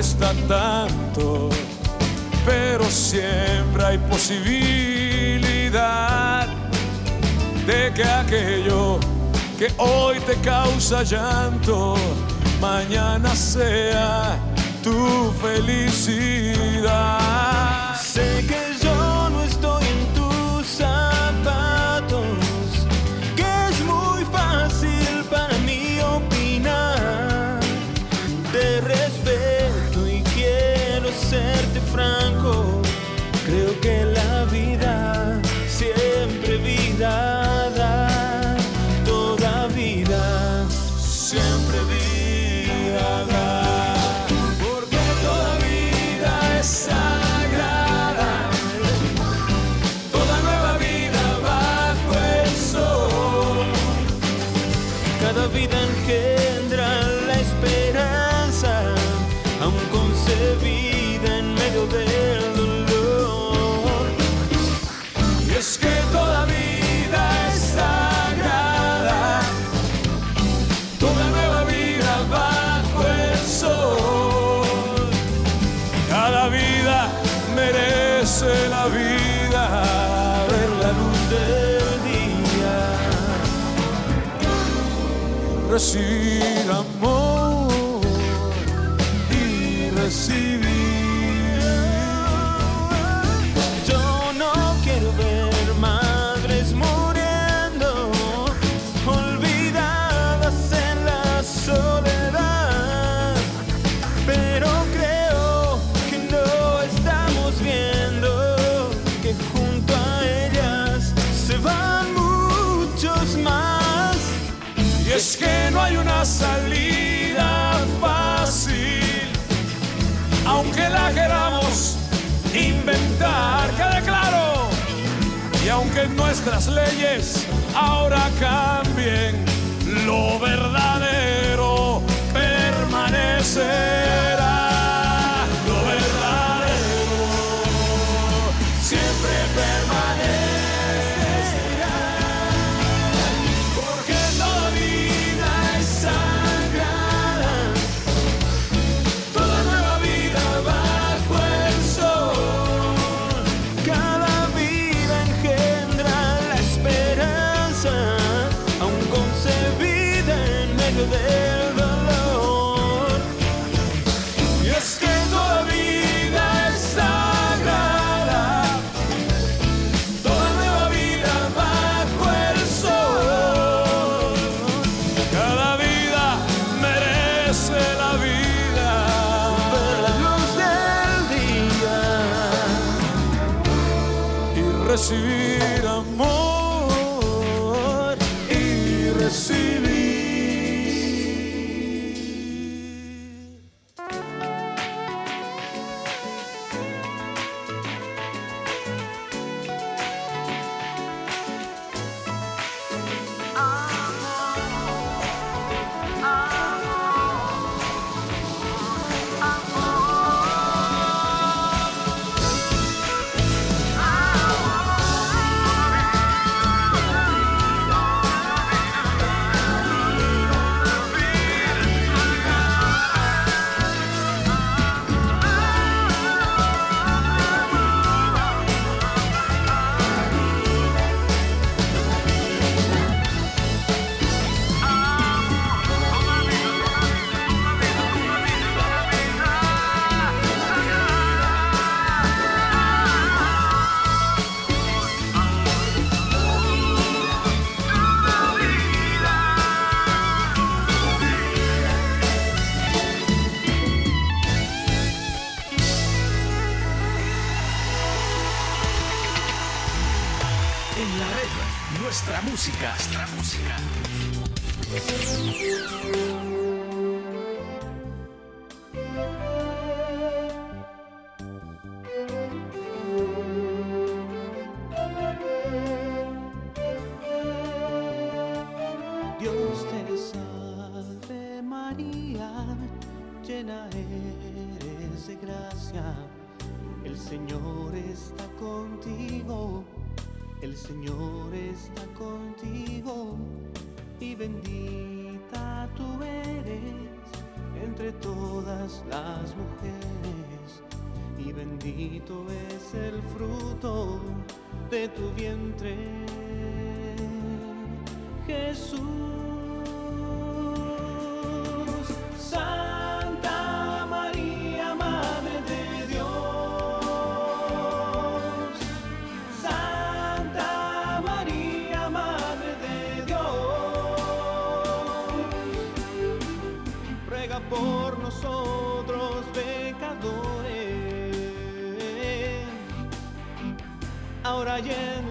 cuesta tanto, pero siempre hay posibilidad de que aquello que hoy te causa llanto, mañana sea tu felicidad. Προσύραμο reyes ahora es el fruto de tu vientre, Jesús.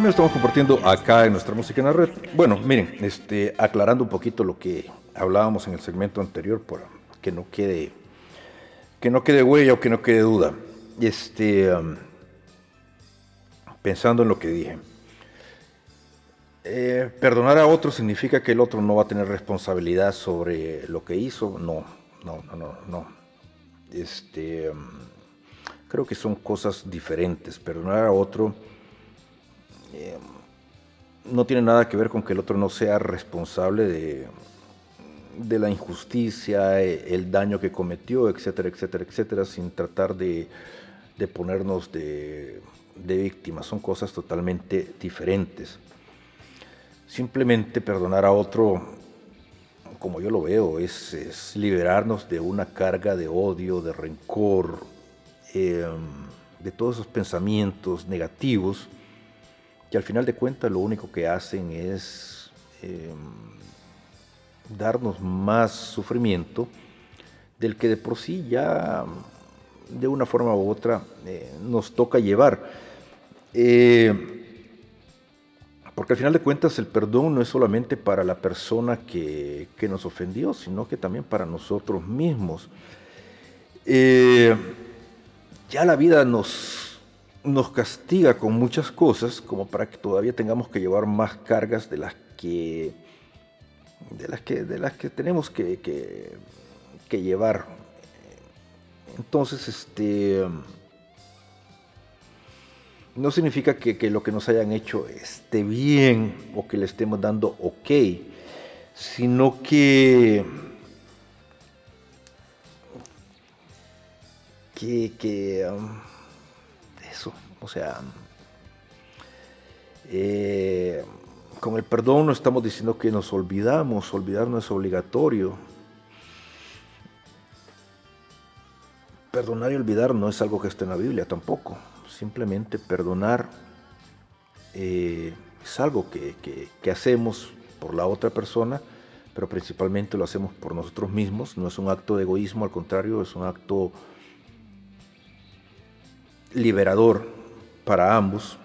Lo estamos compartiendo acá en nuestra música en la red. Bueno, miren, este, aclarando un poquito lo que hablábamos en el segmento anterior, para que no quede, que no quede huella o que no quede duda. Este, um, pensando en lo que dije. Eh, perdonar a otro significa que el otro no va a tener responsabilidad sobre lo que hizo. No, no, no, no, no. Este, um, creo que son cosas diferentes. Perdonar a otro eh, no tiene nada que ver con que el otro no sea responsable de, de la injusticia, eh, el daño que cometió, etcétera, etcétera, etcétera, sin tratar de, de ponernos de, de víctimas. Son cosas totalmente diferentes. Simplemente perdonar a otro, como yo lo veo, es, es liberarnos de una carga de odio, de rencor, eh, de todos esos pensamientos negativos que al final de cuentas lo único que hacen es eh, darnos más sufrimiento del que de por sí ya de una forma u otra eh, nos toca llevar. Eh, porque al final de cuentas el perdón no es solamente para la persona que, que nos ofendió, sino que también para nosotros mismos. Eh, ya la vida nos, nos castiga con muchas cosas como para que todavía tengamos que llevar más cargas de las que, de las que, de las que tenemos que, que llevar. Entonces, este no significa que, lo que nos hayan hecho esté bien o que le estemos dando ok, sino que, que, um, eso, o sea, eh, con el perdón no estamos diciendo que nos olvidamos, olvidar no es obligatorio. Perdonar y olvidar no es algo que esté en la Biblia tampoco simplemente perdonar eh, es algo que, hacemos por la otra persona, pero principalmente lo hacemos por nosotros mismos. No es un acto de egoísmo, al contrario, es un acto liberador para ambos.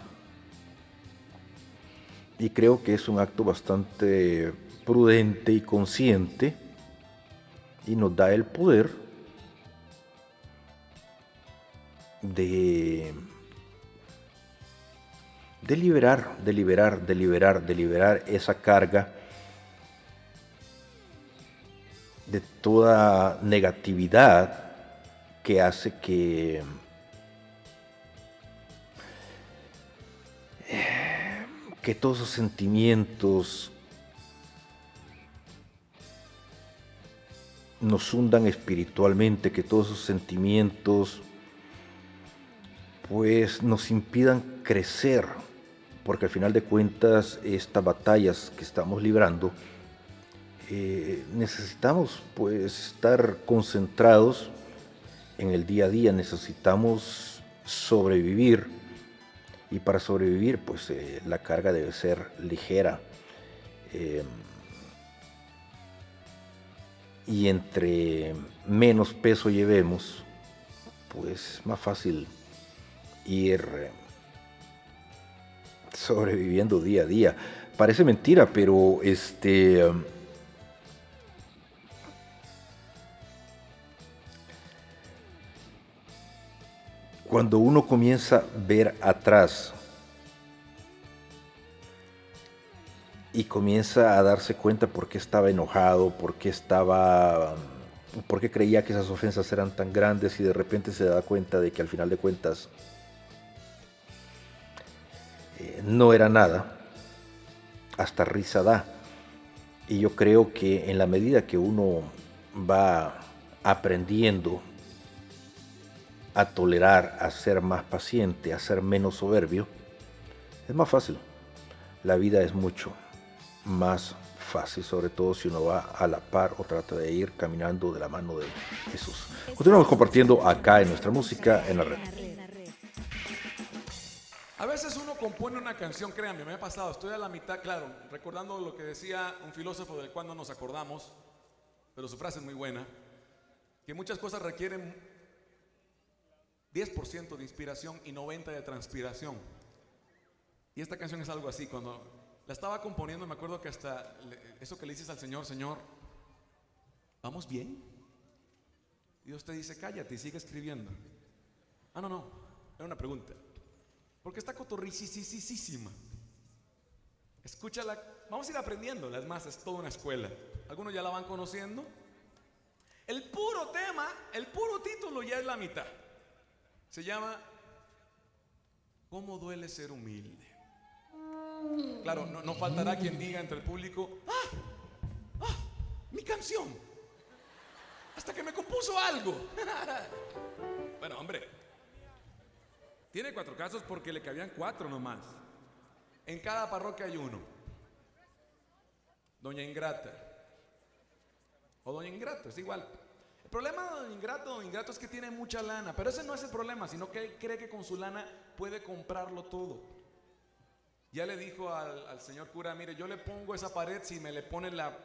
Y creo que es un acto bastante prudente y consciente y nos da el poder de de liberar, de liberar, de liberar, de liberar esa carga de toda negatividad que hace que que todos esos sentimientos nos hundan espiritualmente, que todos esos sentimientos pues nos impidan crecer porque al final de cuentas estas batallas que estamos librando, eh, necesitamos pues estar concentrados en el día a día, necesitamos sobrevivir y para sobrevivir pues eh, la carga debe ser ligera. Em, y entre menos peso llevemos, pues es más fácil ir sobreviviendo día a día. Parece mentira, pero este... cuando uno comienza a ver atrás y comienza a darse cuenta por qué estaba enojado, por qué estaba, por qué creía que esas ofensas eran tan grandes y de repente se da cuenta de que al final de cuentas no era nada, hasta risa da. Y yo creo que en la medida que uno va aprendiendo a tolerar, a ser más paciente, a ser menos soberbio, es más fácil. La vida es mucho más fácil, sobre todo si uno va a la par o trata de ir caminando de la mano de Jesús. Continuamos compartiendo acá en nuestra música en la red. A veces uno compone una canción, créanme, me ha pasado, estoy a la mitad, claro, recordando lo que decía un filósofo del cual no nos acordamos, pero su frase es muy buena, que muchas cosas requieren 10% de inspiración y 90% de transpiración. Y esta canción es algo así, cuando la estaba componiendo me acuerdo que hasta eso que le dices al Señor, Señor, ¿vamos bien? Dios te dice, cállate y sigue escribiendo. Ah, no, no, era una pregunta. Porque está cotorricisísima. Escúchala. Vamos a ir aprendiendo. Es más, es toda una escuela. Algunos ya la van conociendo. El puro tema, el puro título ya es la mitad. Se llama ¿Cómo duele ser humilde? Claro, no, no faltará quien diga entre el público, ¡ah! ¡ah! ¡Mi canción! Hasta que me compuso algo. <laughs> bueno, hombre, tiene cuatro casos porque le cabían cuatro nomás. En cada parroquia hay uno. Doña Ingrata. O Doña Ingrato, es igual. Problema Ingrato, Ingrato es que tiene mucha lana, pero ese no es el problema, sino que él cree que con su lana puede comprarlo todo. Ya le dijo al, señor cura, mire, yo le pongo esa pared si me le pone la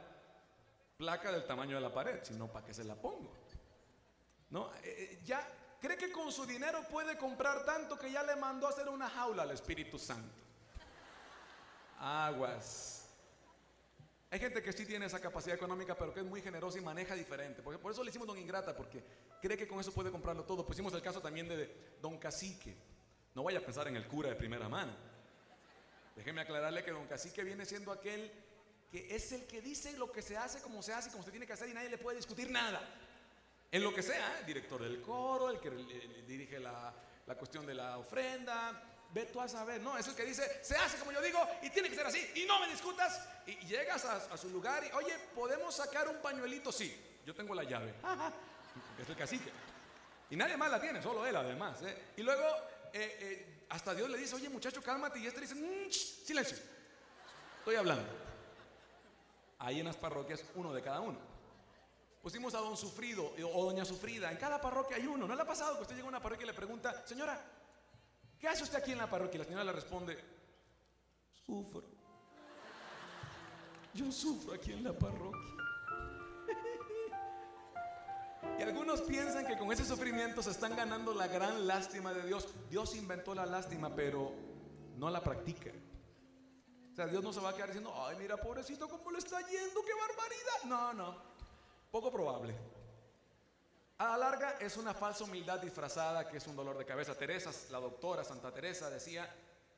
placa del tamaño de la pared, si no, ¿para qué se la pongo? No, eh, eh, ya cree que con su dinero puede comprar tanto que ya le mandó a hacer una jaula al Espíritu Santo. Aguas. Hay gente que sí tiene esa capacidad económica, pero que es muy generosa y maneja diferente. Por eso le hicimos Don Ingrata, porque cree que con eso puede comprarlo todo. Pusimos el caso también de Don Cacique. No vaya a pensar en el cura de primera mano. Déjeme aclararle que Don Cacique viene siendo aquel que es el que dice lo que se hace, como se hace, como se tiene que hacer y nadie le puede discutir nada. En lo que sea, director del coro, el que dirige la, la cuestión de la ofrenda, ve tú a saber, no, es el que dice, se hace como yo digo y tiene que ser así y no me discutas y, llegas a, su lugar y, oye, ¿podemos sacar un pañuelito? Sí, yo tengo la llave, <laughs> es el cacique. Y nadie más la tiene, solo él además. ¿eh? Y luego eh, eh, hasta Dios le dice, oye muchacho, cálmate y este dice, mm, silencio, estoy hablando. Ahí en las parroquias, uno de cada uno. Pusimos a don Sufrido o doña Sufrida. En cada parroquia hay uno. ¿No le ha pasado que usted llega a una parroquia y le pregunta, señora, ¿Qué hace usted aquí en la parroquia? Y la señora le responde, sufro. Yo sufro aquí en la parroquia. Y algunos piensan que con ese sufrimiento se están ganando la gran lástima de Dios. Dios inventó la lástima, pero no la practica. O sea, Dios no se va a quedar diciendo, ay, mira, pobrecito, cómo le está yendo, qué barbaridad. No, no, poco probable. A la larga es una falsa humildad disfrazada que es un dolor de cabeza. Teresa, la doctora Santa Teresa decía,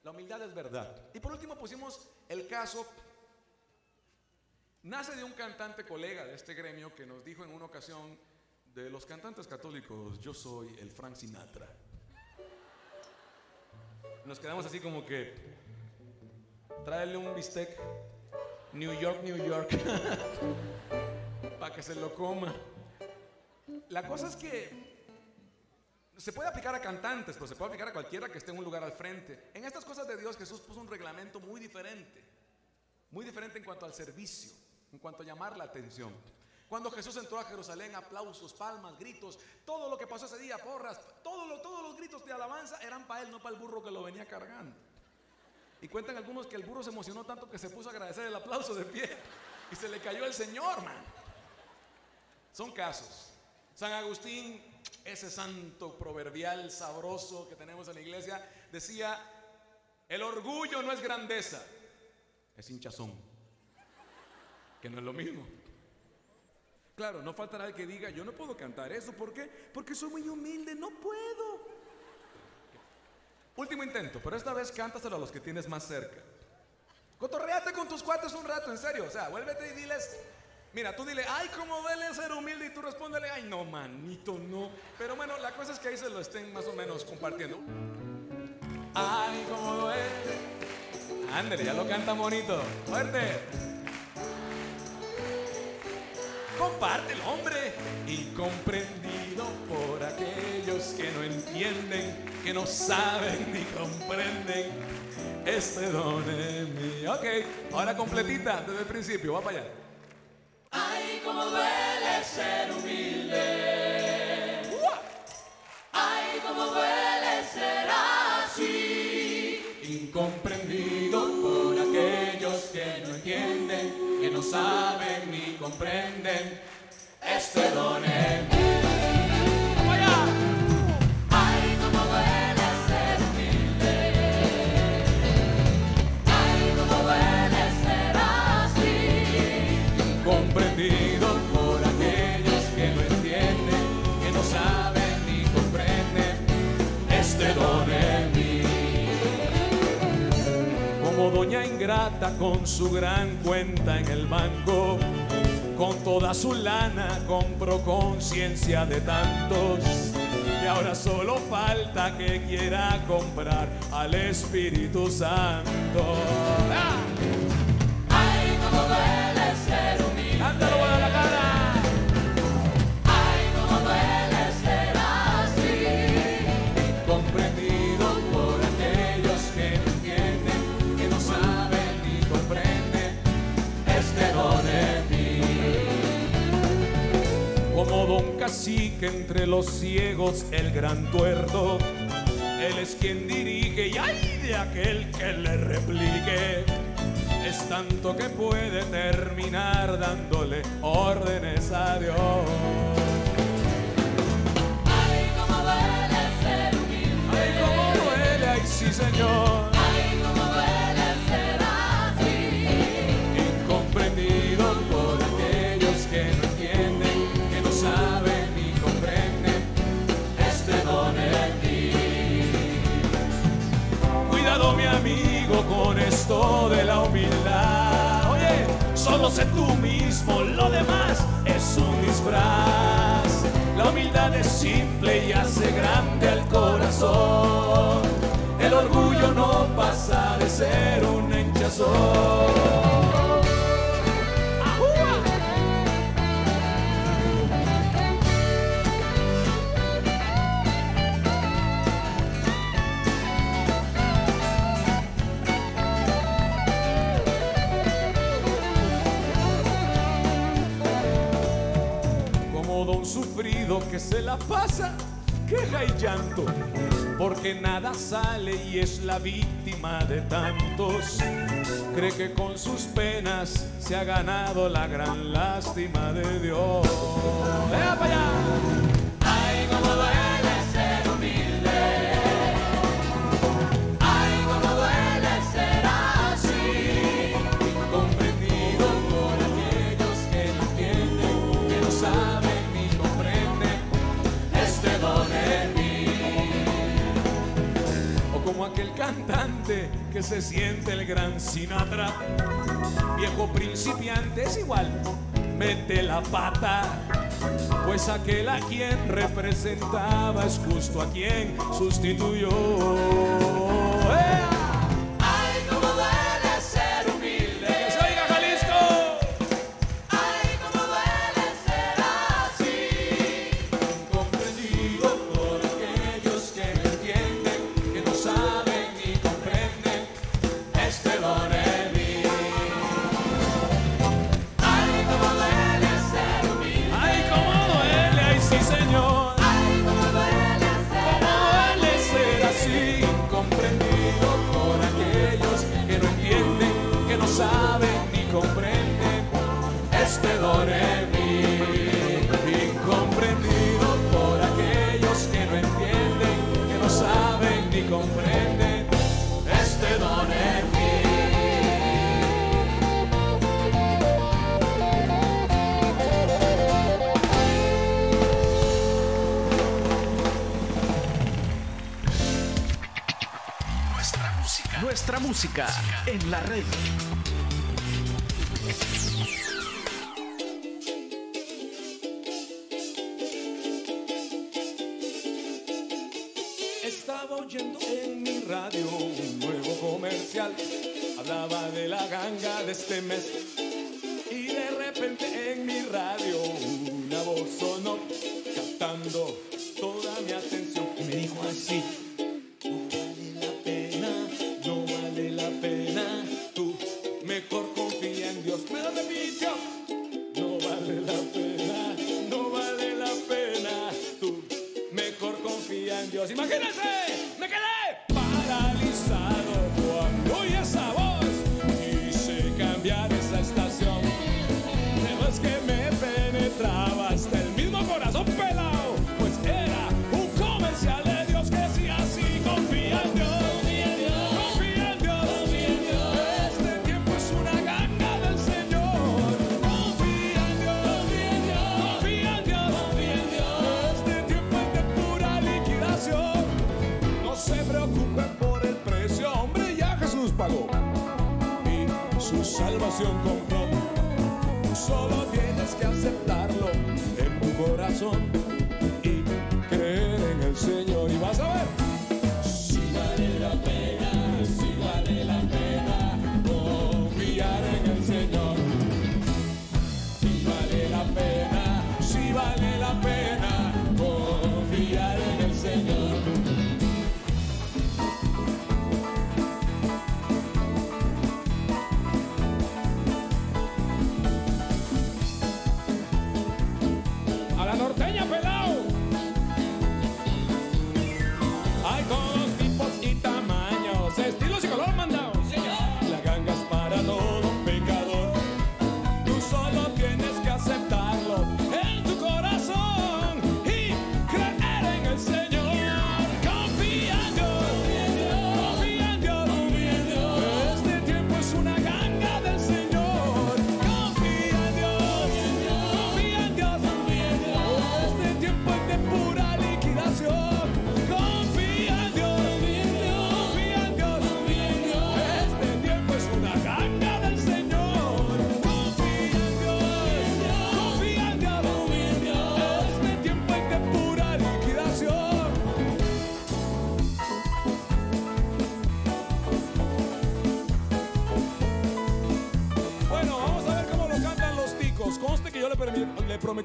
la humildad es verdad. Y por último pusimos el caso, nace de un cantante colega de este gremio que nos dijo en una ocasión, de los cantantes católicos, yo soy el Frank Sinatra. Nos quedamos así como que, tráele un bistec, New York, New York, <laughs> para que se lo coma. La cosa es que se puede aplicar a cantantes, pero se puede aplicar a cualquiera que esté en un lugar al frente. En estas cosas de Dios Jesús puso un reglamento muy diferente, muy diferente en cuanto al servicio, en cuanto a llamar la atención. Cuando Jesús entró a Jerusalén, aplausos, palmas, gritos, todo lo que pasó ese día, porras, todos los gritos de alabanza eran para él, no para el burro que lo venía cargando. Y cuentan algunos que el burro se emocionó tanto que se puso a agradecer el aplauso de pie y se le cayó el Señor, man. Son casos. San Agustín, ese santo proverbial sabroso que tenemos en la iglesia, decía, el orgullo no es grandeza, es hinchazón, que no es lo mismo. Claro, no faltará el que diga, yo no puedo cantar eso, ¿por qué? Porque soy muy humilde, no puedo. Último intento, pero esta vez cántaselo a los que tienes más cerca. Cotorreate con tus cuates un rato, en serio. O sea, vuélvete y diles, Mira, tú dile, ay, cómo duele ser humilde, y tú respóndele, ay, no, manito, no. Pero bueno, la cosa es que ahí se lo estén más o menos compartiendo. Ay, cómo duele. Ándale, ya lo canta bonito. Fuerte. Compártelo, hombre. Y comprendido por aquellos que no entienden, que no saben ni comprenden. Este don es mío. Ok, ahora completita desde el principio, va para allá. Ser humilde. Ay, cómo duele ser así. Incomprendido por aquellos que no entienden, que no saben ni comprenden este don con su gran cuenta en el banco. Con toda su lana compró conciencia de tantos. Y ahora solo falta que quiera comprar al Espíritu Santo. ¡Ah! Cacique entre los ciegos, el gran tuerto, él es quien dirige y hay de aquel que le replique. Es tanto que puede terminar dándole órdenes a Dios. Ay, cómo duele ser humilde. Ay, cómo duele, ay, sí, Señor. de la humildad. Oye, solo sé tú mismo, lo demás es un disfraz. La humildad es simple y hace grande al corazón. El orgullo no pasa de ser un hinchazón. que se la pasa queja y llanto, porque nada sale y es la víctima de tantos. Cree que con sus penas se ha ganado la gran lástima de Dios. Allá! se siente el gran Sinatra. Viejo principiante es igual, mete la pata. Pues aquel a quien representaba es justo a quien sustituyó. ¡Eh! en la red.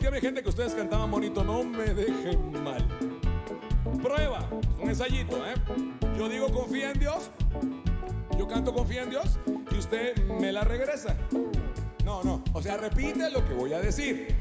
a gente que ustedes cantaban bonito. No me dejen mal. Prueba, un ensayito, ¿eh? Yo digo confía en Dios. Yo canto confía en Dios y usted me la regresa. No, no. O sea, repite lo que voy a decir.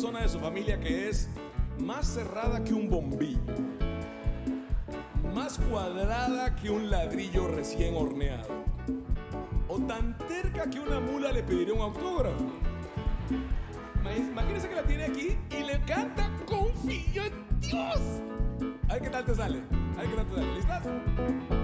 persona de su familia que es más cerrada que un bombillo, más cuadrada que un ladrillo recién horneado, o tan terca que una mula le pediría un autógrafo. Imagínese que la tiene aquí y le canta confío en Dios. A ver qué tal te sale. A ver qué tal te sale. ¿Listas?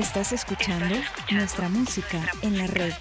Estás escuchando nuestra música en la red.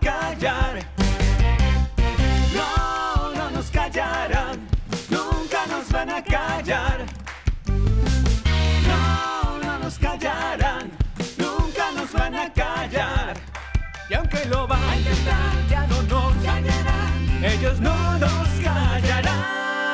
Callar. No, no nos callarán. Nunca nos van a callar. No, no nos callarán. Nunca nos van a callar. Y aunque lo van a intentar, ya no nos callarán. Ellos no nos callarán.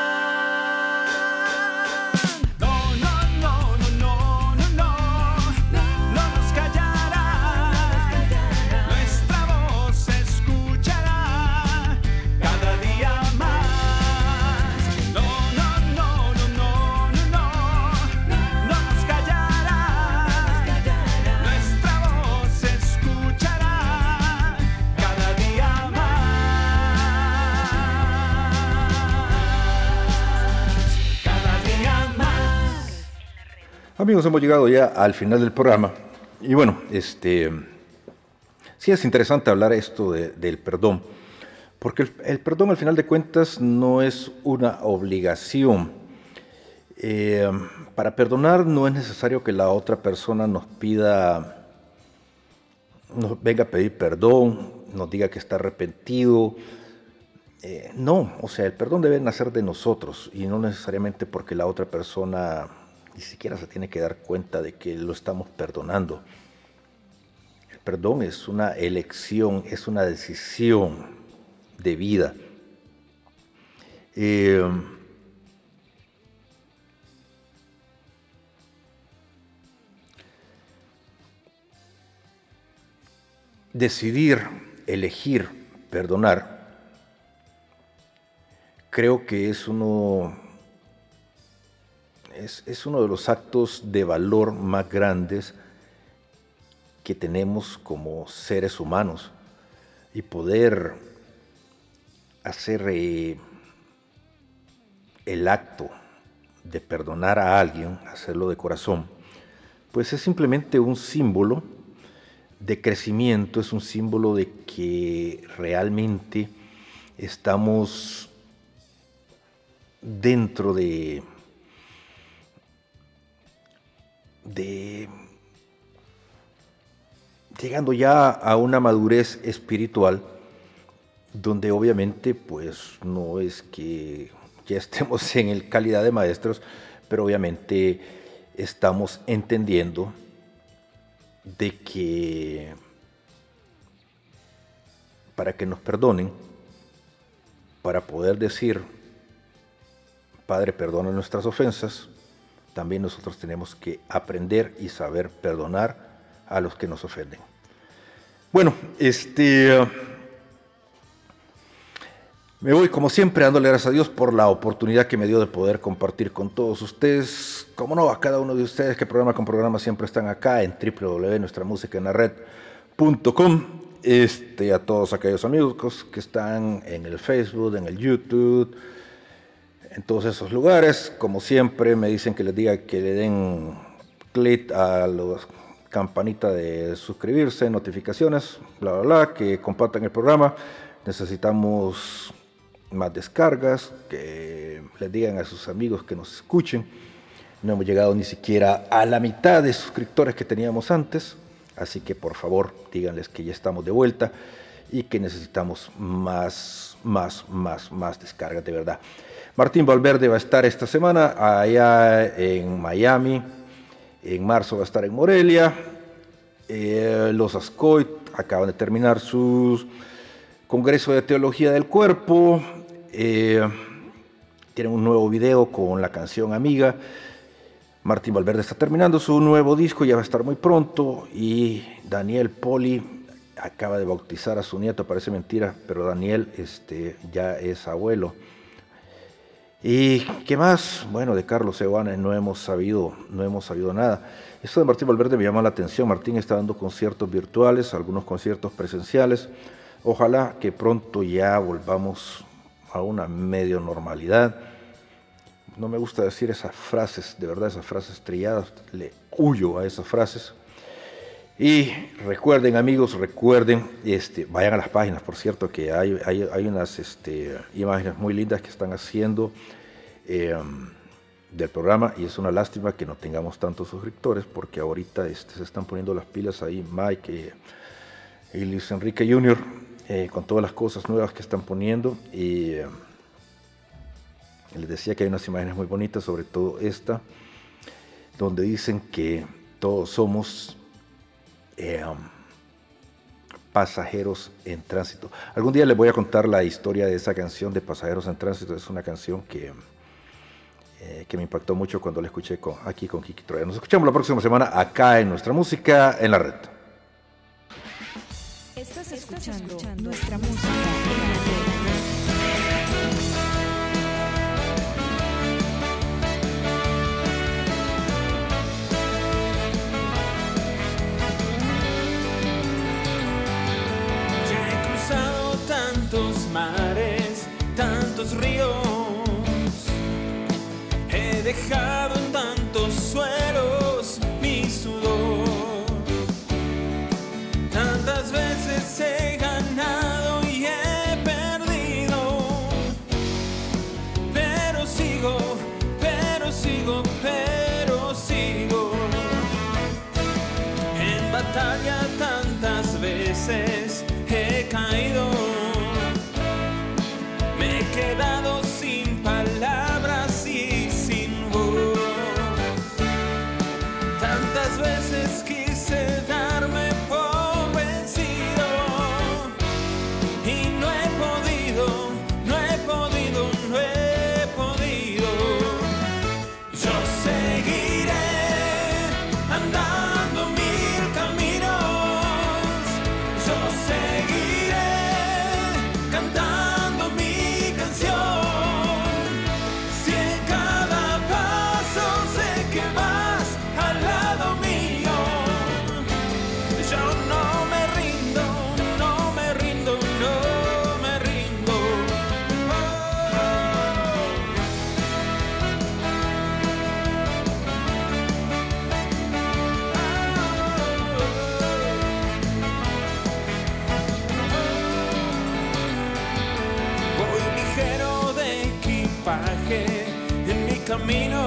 Amigos, hemos llegado ya al final del programa. Y bueno, este, sí es interesante hablar esto de- del perdón, porque el, el perdón al final de cuentas no es una obligación. Eh, para perdonar no es necesario que la otra persona nos pida, nos venga a pedir perdón, nos diga que está arrepentido. Eh, no, o sea, el perdón debe nacer de nosotros y no necesariamente porque la otra persona ni siquiera se tiene que dar cuenta de que lo estamos perdonando. El perdón es una elección, es una decisión de vida. Eh, decidir, elegir, perdonar, creo que es uno, es, es uno de los actos de valor más grandes que tenemos como seres humanos. Y poder hacer eh, el acto de perdonar a alguien, hacerlo de corazón, pues es simplemente un símbolo de crecimiento, es un símbolo de que realmente estamos dentro de, de llegando ya a una madurez espiritual donde obviamente pues no es que ya estemos en el calidad de maestros, pero obviamente estamos entendiendo de que para que nos perdonen, para poder decir, Padre, perdona nuestras ofensas, también nosotros tenemos que aprender y saber perdonar a los que nos ofenden. Bueno, este... Me voy como siempre dándole gracias a Dios por la oportunidad que me dio de poder compartir con todos ustedes. Como no, a cada uno de ustedes que programa con programa siempre están acá en www.nuestramusicaenlared.com. Este, a todos aquellos amigos que están en el Facebook, en el YouTube, en todos esos lugares. Como siempre me dicen que les diga que le den clic a la campanita de suscribirse, notificaciones, bla, bla, bla, que compartan el programa. Necesitamos más descargas, que les digan a sus amigos que nos escuchen. No hemos llegado ni siquiera a la mitad de suscriptores que teníamos antes, así que por favor díganles que ya estamos de vuelta y que necesitamos más, más, más, más descargas de verdad. Martín Valverde va a estar esta semana allá en Miami, en marzo va a estar en Morelia, eh, los Ascoit acaban de terminar su Congreso de Teología del Cuerpo, eh, tienen un nuevo video con la canción Amiga. Martín Valverde está terminando su nuevo disco, ya va a estar muy pronto. Y Daniel Poli acaba de bautizar a su nieto, parece mentira, pero Daniel este, ya es abuelo. ¿Y qué más? Bueno, de Carlos Evanes no hemos sabido, no hemos sabido nada. Esto de Martín Valverde me llama la atención. Martín está dando conciertos virtuales, algunos conciertos presenciales. Ojalá que pronto ya volvamos a una medio normalidad. No me gusta decir esas frases, de verdad, esas frases trilladas, le huyo a esas frases. Y recuerden, amigos, recuerden, este, vayan a las páginas, por cierto, que hay, hay, hay unas este, imágenes muy lindas que están haciendo em, del programa y es una lástima que no tengamos tantos suscriptores porque ahorita este, se están poniendo las pilas ahí Mike eh, y Luis Enrique Jr. Eh, con todas las cosas nuevas que están poniendo y eh, les decía que hay unas imágenes muy bonitas, sobre todo esta, donde dicen que todos somos Em, Pasajeros en Tránsito. Algún día les voy a contar la historia de esa canción de Pasajeros en Tránsito. Es una canción que, eh, que me impactó mucho cuando la escuché con, aquí con Kiki Troya. Nos escuchamos la próxima semana acá en Nuestra Música en la Red. Estás escuchando Nuestra Música. mares, tantos ríos, he dejado en tantos sueños. camino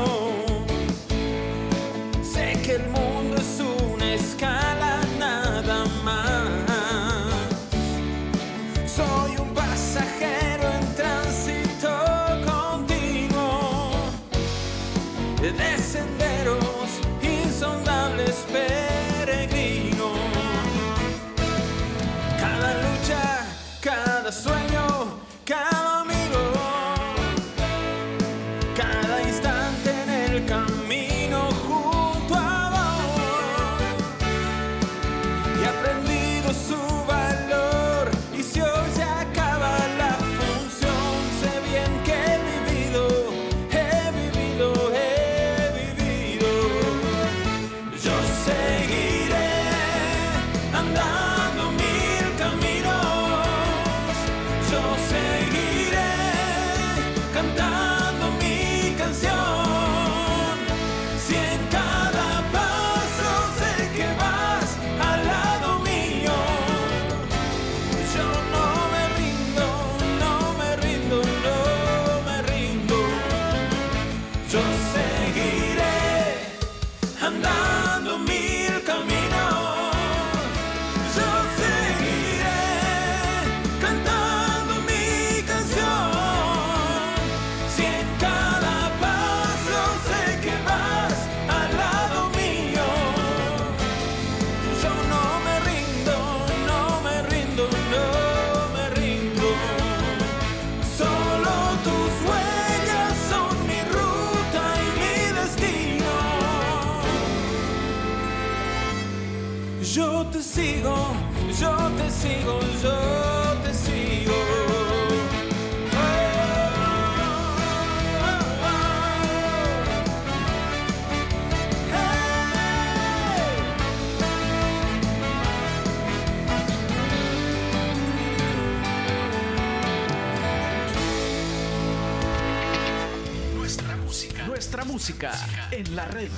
sigo, yo te sigo, yo te sigo. Nuestra música, nuestra música en la red.